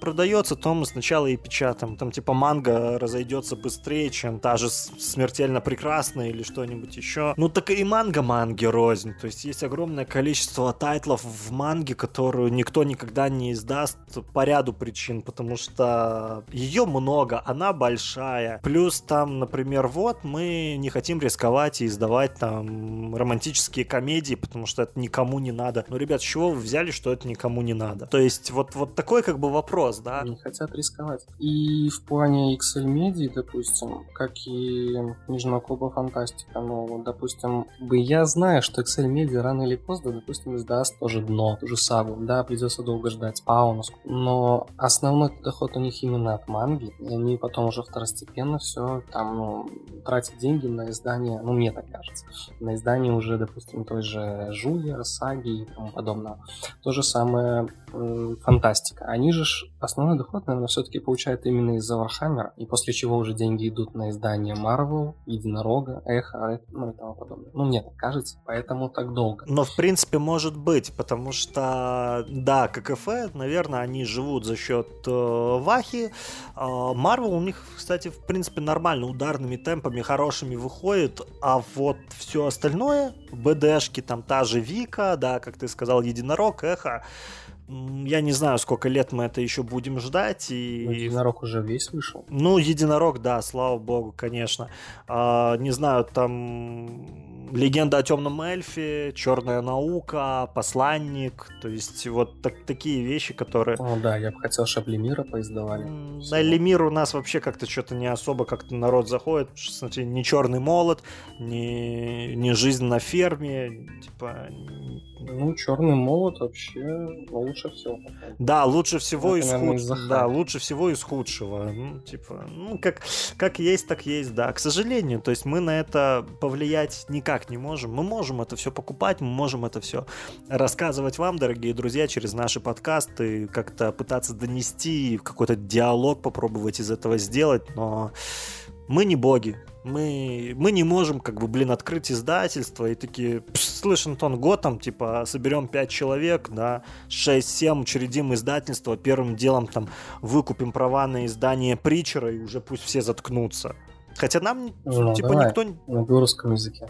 продается, то мы сначала и печатаем. Там типа манга разойдется быстрее, чем та же смертельно прекрасная или что-нибудь еще. Ну так и манга манги рознь, то есть есть огромное количество тайтлов в манге, которую никто никогда не издаст по ряду причин, потому что ее много, она большая. Плюс там, например, вот мы не хотим рисковать и издавать там романтические комедии, потому что это никому не надо. Ну, ребят, с чего вы взяли, что это никому не надо? То есть вот, вот такой как бы вопрос, да? Не хотят рисковать. И в плане XL Media, допустим, как и Нижнего клуба Фантастика, ну, допустим, бы я знаю, что XL Media рано или поздно, допустим, издаст тоже дно, ту же сагу, да, придется долго ждать, спаунус, но основной основной доход у них именно от манги, и они потом уже второстепенно все там, ну, тратят деньги на издание, ну, мне так кажется, на издание уже, допустим, той же Жулья, Саги и тому подобное. То же самое фантастика. Они же основной доход, наверное, все-таки получают именно из-за Warhammer, и после чего уже деньги идут на издание Marvel, Единорога, Эхо, ну и тому подобное. Ну, мне так кажется, поэтому так долго. Но, в принципе, может быть, потому что, да, ККФ, наверное, они живут за счет э, Вахи. Марвел у них, кстати, в принципе, нормально, ударными темпами, хорошими выходит, а вот все остальное, БДшки, там та же Вика, да, как ты сказал, Единорог, Эхо, я не знаю, сколько лет мы это еще будем ждать. И... Ну, единорог уже весь вышел. Ну, единорог, да, слава богу, конечно. А, не знаю, там Легенда о темном эльфе, Черная наука, Посланник, то есть вот так, такие вещи, которые... О, да, я бы хотел, чтобы Лемира поиздавали. На Лемир у нас вообще как-то что-то не особо как-то народ заходит, смотри, ни Черный молот, ни, ни Жизнь на ферме, типа... Ну, Черный молот вообще лучше всего. Да, лучше всего из худшего. Да, лучше всего из худшего. Ну, типа, ну, как, как есть, так есть, да. К сожалению, то есть мы на это повлиять никак никак не можем. Мы можем это все покупать, мы можем это все рассказывать вам, дорогие друзья, через наши подкасты, как-то пытаться донести, какой-то диалог попробовать из этого сделать, но мы не боги. Мы, мы не можем, как бы, блин, открыть издательство и такие, слышь, Антон, год там, типа, соберем 5 человек, да, 6-7, учредим издательство, первым делом там выкупим права на издание Притчера и уже пусть все заткнутся. Хотя нам, Ну, типа, давай. никто... На белорусском языке.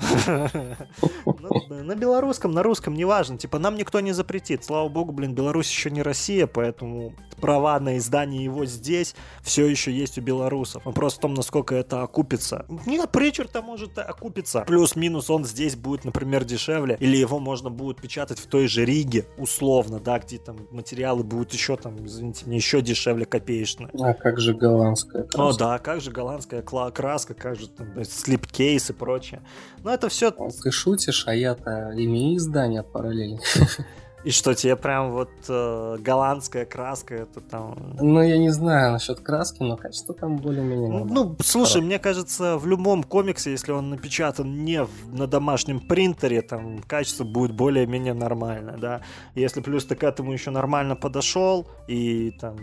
Ну, На белорусском, на русском, неважно. Типа, нам никто не запретит. Слава богу, блин, Беларусь еще не Россия, поэтому права на издание его здесь все еще есть у белорусов. Вопрос в том, насколько это окупится. Нет, Причер-то может окупиться. Плюс-минус он здесь будет, например, дешевле. Или его можно будет печатать в той же Риге, условно, да, где там материалы будут еще там, извините меня, еще дешевле копеечные. А как же голландская О, да, как же голландская кла- краска, как же там слип-кейс и прочее. Но это все... Ты шутишь, а я-то имею издание параллельно. *laughs* И что, тебе прям вот э, голландская краска, это там... Ну, я не знаю насчет краски, но качество там более-менее... Ну, ну, слушай, мне кажется, в любом комиксе, если он напечатан не в- на домашнем принтере, там качество будет более-менее нормальное, да. Если плюс ты к этому еще нормально подошел и там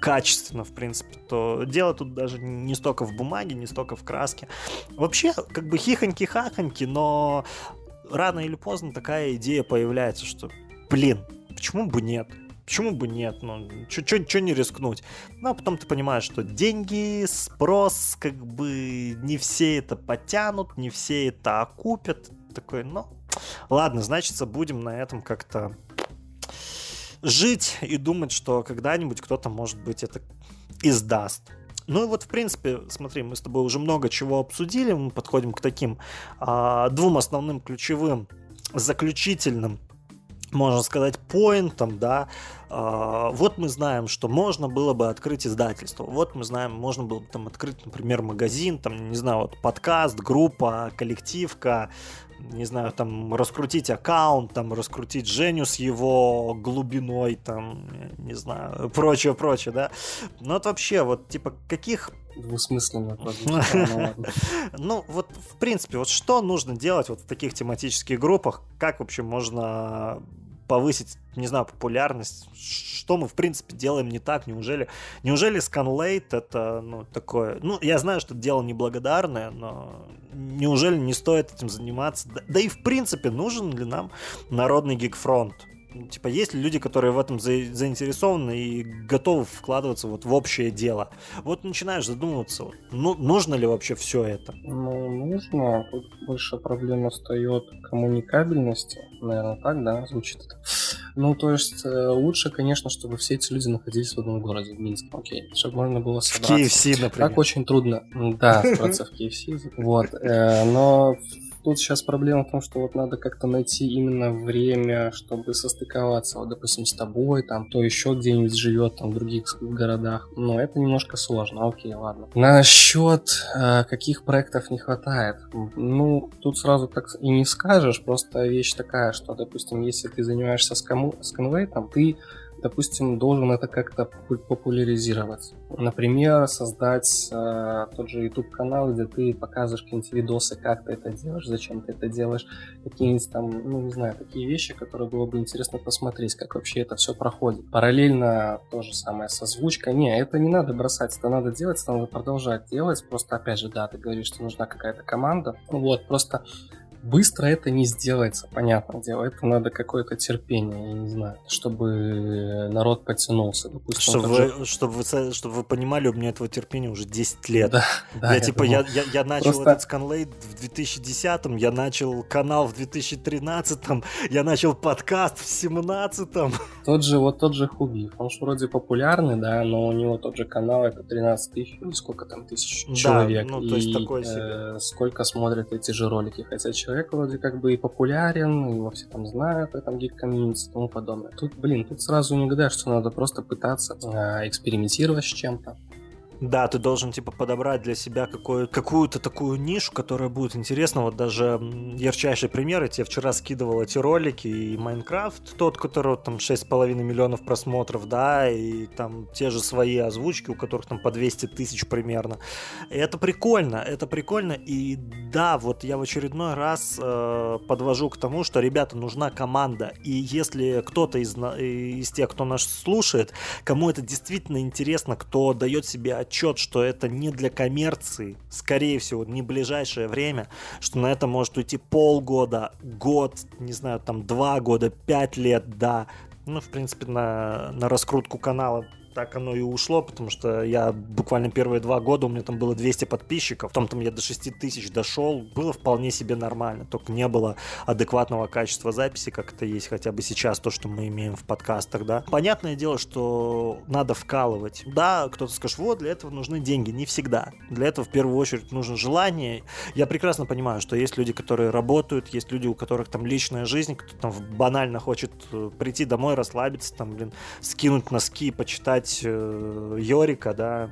качественно, в принципе, то дело тут даже не столько в бумаге, не столько в краске. Вообще, как бы хихоньки-хахоньки, но рано или поздно такая идея появляется, что, блин, почему бы нет? Почему бы нет? Ну, что не рискнуть? Ну, а потом ты понимаешь, что деньги, спрос, как бы не все это потянут, не все это окупят. Такой, ну, ладно, значит, будем на этом как-то жить и думать, что когда-нибудь кто-то, может быть, это издаст. Ну и вот, в принципе, смотри, мы с тобой уже много чего обсудили, мы подходим к таким а, двум основным ключевым заключительным можно сказать, поинтом, да, А, вот мы знаем, что можно было бы открыть издательство, вот мы знаем, можно было бы там открыть, например, магазин, там, не знаю, вот подкаст, группа, коллективка, не знаю, там, раскрутить аккаунт, там, раскрутить Женю с его глубиной, там, не знаю, прочее, прочее, да. Ну, вот вообще, вот, типа, каких Двусмысленно *laughs* ну ну, вот, в принципе, вот что нужно делать вот в таких тематических группах? Как вообще можно повысить, не знаю, популярность? Что мы, в принципе, делаем не так? Неужели, неужели Scanlate это, ну, такое... Ну, я знаю, что это дело неблагодарное, но неужели не стоит этим заниматься? Да, да и, в принципе, нужен ли нам народный гигфронт? Типа, есть ли люди, которые в этом за- заинтересованы и готовы вкладываться вот в общее дело? Вот начинаешь задумываться, ну, нужно ли вообще все это? Ну, нужно. Тут больше проблема встает коммуникабельности. Наверное, так, да, звучит это. Ну, то есть, э, лучше, конечно, чтобы все эти люди находились в одном городе, в Минске, окей, чтобы можно было В собраться. KFC, например. Так очень трудно, да, собраться в KFC. Вот, э, но тут сейчас проблема в том, что вот надо как-то найти именно время, чтобы состыковаться, вот, допустим, с тобой, там, то еще где-нибудь живет, там, в других городах, но это немножко сложно, окей, ладно. Насчет э, каких проектов не хватает, ну, тут сразу так и не скажешь, просто вещь такая, что, допустим, если ты занимаешься сканвейтом, ты допустим, должен это как-то попу- популяризировать. Например, создать э, тот же YouTube-канал, где ты показываешь какие-нибудь видосы, как ты это делаешь, зачем ты это делаешь, какие-нибудь там, ну, не знаю, такие вещи, которые было бы интересно посмотреть, как вообще это все проходит. Параллельно то же самое с озвучкой. Не, это не надо бросать, это надо делать, это надо продолжать делать. Просто, опять же, да, ты говоришь, что нужна какая-то команда. Вот, просто Быстро это не сделается, понятное дело. Это надо какое-то терпение, я не знаю, чтобы народ потянулся. Допустим, Чтобы тот же- вы, чтобы, вы, чтобы вы понимали, у меня этого терпения уже 10 лет. Да, да, я, типа, думаю. я, я, я начал Просто- этот сканлейт в 2010-м, я начал канал в 2013-м, я начал подкаст в 17-м. Тот же, вот тот же Хубиев, он же вроде популярный, да, но у него тот же канал, это 13 тысяч, сколько там тысяч Да, человек. ну, то есть и, такой э, себе. сколько смотрят эти же ролики, хотя человек вроде как бы и популярен, его все там знают, в этом гик-комьюнити и тому подобное. Тут, блин, тут сразу не угадаешь, что надо просто пытаться э, экспериментировать с чем-то. Да, ты должен, типа, подобрать для себя какую- какую-то такую нишу, которая будет интересна. Вот даже ярчайший пример, я тебе вчера скидывал эти ролики, и Майнкрафт, тот, которого там 6,5 миллионов просмотров, да, и там те же свои озвучки, у которых там по 200 тысяч примерно. И это прикольно, это прикольно, и да, вот я в очередной раз э, подвожу к тому, что, ребята, нужна команда, и если кто-то из, из тех, кто нас слушает, кому это действительно интересно, кто дает себе отчет, что это не для коммерции, скорее всего, не ближайшее время, что на это может уйти полгода, год, не знаю, там два года, пять лет, да. Ну, в принципе, на, на раскрутку канала так оно и ушло, потому что я буквально первые два года, у меня там было 200 подписчиков, потом там я до 6 тысяч дошел, было вполне себе нормально, только не было адекватного качества записи, как это есть хотя бы сейчас, то, что мы имеем в подкастах, да. Понятное дело, что надо вкалывать. Да, кто-то скажет, вот, для этого нужны деньги. Не всегда. Для этого в первую очередь нужно желание. Я прекрасно понимаю, что есть люди, которые работают, есть люди, у которых там личная жизнь, кто там банально хочет э, прийти домой, расслабиться, там, блин, скинуть носки, почитать э, Йорика, да,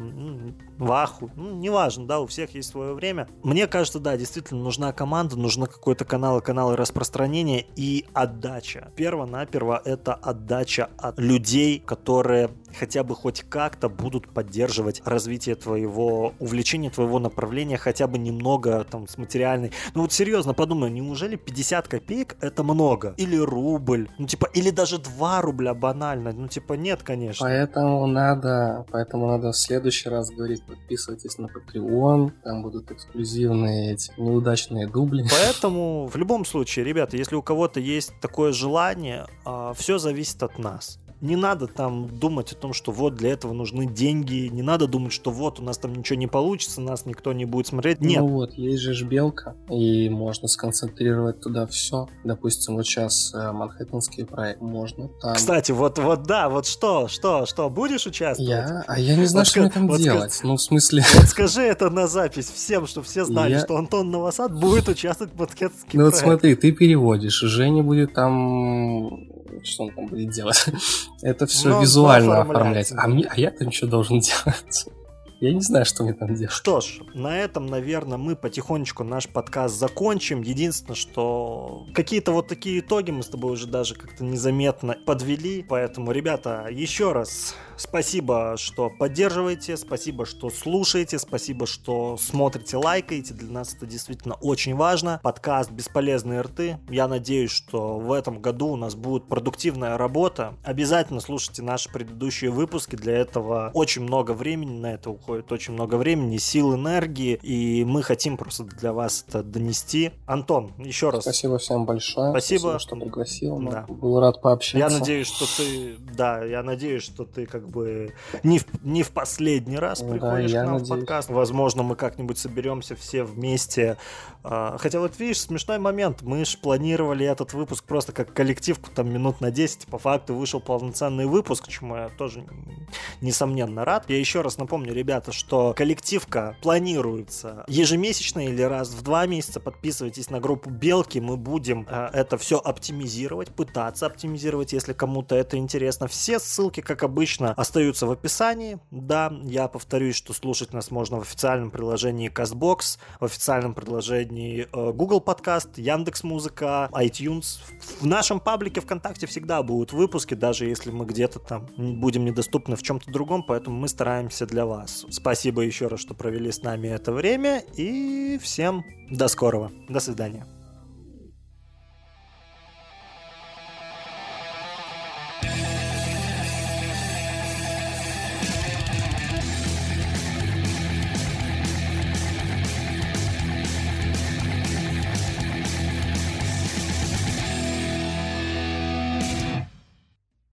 Ваху, ну, неважно, да, у всех есть свое время. Мне кажется, да, действительно нужна команда, нужно какой-то канал, каналы распространения и отдача. Перво-наперво это отдача от людей, которые хотя бы хоть как-то будут поддерживать развитие твоего увлечения, твоего направления, хотя бы немного там с материальной. Ну вот серьезно подумай, неужели 50 копеек это много? Или рубль? Ну типа, или даже 2 рубля банально? Ну типа нет, конечно. Поэтому надо, поэтому надо в следующий раз говорить, подписывайтесь на Patreon, там будут эксклюзивные эти неудачные дубли. Поэтому в любом случае, ребята, если у кого-то есть такое желание, а, все зависит от нас не надо там думать о том, что вот для этого нужны деньги, не надо думать, что вот у нас там ничего не получится, нас никто не будет смотреть. Нет. Ну вот, есть же белка, и можно сконцентрировать туда все. Допустим, вот сейчас э, Манхэттенский проект можно там... Кстати, вот, вот да, вот что, что, что, будешь участвовать? Я? А я не знаю, вот что мне там вот делать. Скажи, ну, в смысле... Вот *laughs* скажи это на запись всем, чтобы все знали, я... что Антон Новосад будет участвовать в Манхэттенский Ну вот смотри, ты переводишь, Женя будет там что он там будет делать. *laughs* Это все Но визуально оформлять. А, мне, а я-то что должен *laughs* делать? Я не знаю, что мне там делать. Что ж, на этом, наверное, мы потихонечку наш подкаст закончим. Единственное, что какие-то вот такие итоги мы с тобой уже даже как-то незаметно подвели. Поэтому, ребята, еще раз спасибо, что поддерживаете, спасибо, что слушаете, спасибо, что смотрите, лайкаете. Для нас это действительно очень важно. Подкаст «Бесполезные рты». Я надеюсь, что в этом году у нас будет продуктивная работа. Обязательно слушайте наши предыдущие выпуски. Для этого очень много времени на это уходит уходит очень много времени, сил, энергии, и мы хотим просто для вас это донести. Антон, еще раз. Спасибо всем большое. Спасибо, Спасибо что пригласил. Да. Был рад пообщаться. Я надеюсь, что ты, да, я надеюсь, что ты как бы не в, не в последний раз приходишь да, к нам надеюсь. в подкаст. Возможно, мы как-нибудь соберемся все вместе. А, хотя вот видишь, смешной момент. Мы же планировали этот выпуск просто как коллективку там минут на 10. По факту вышел полноценный выпуск, чему я тоже несомненно рад. Я еще раз напомню, ребят, ребята, что коллективка планируется ежемесячно или раз в два месяца. Подписывайтесь на группу Белки, мы будем э, это все оптимизировать, пытаться оптимизировать, если кому-то это интересно. Все ссылки, как обычно, остаются в описании. Да, я повторюсь, что слушать нас можно в официальном приложении CastBox, в официальном приложении э, Google Podcast, Яндекс Музыка, iTunes. В нашем паблике ВКонтакте всегда будут выпуски, даже если мы где-то там будем недоступны в чем-то другом, поэтому мы стараемся для вас. Спасибо еще раз, что провели с нами это время. И всем до скорого. До свидания.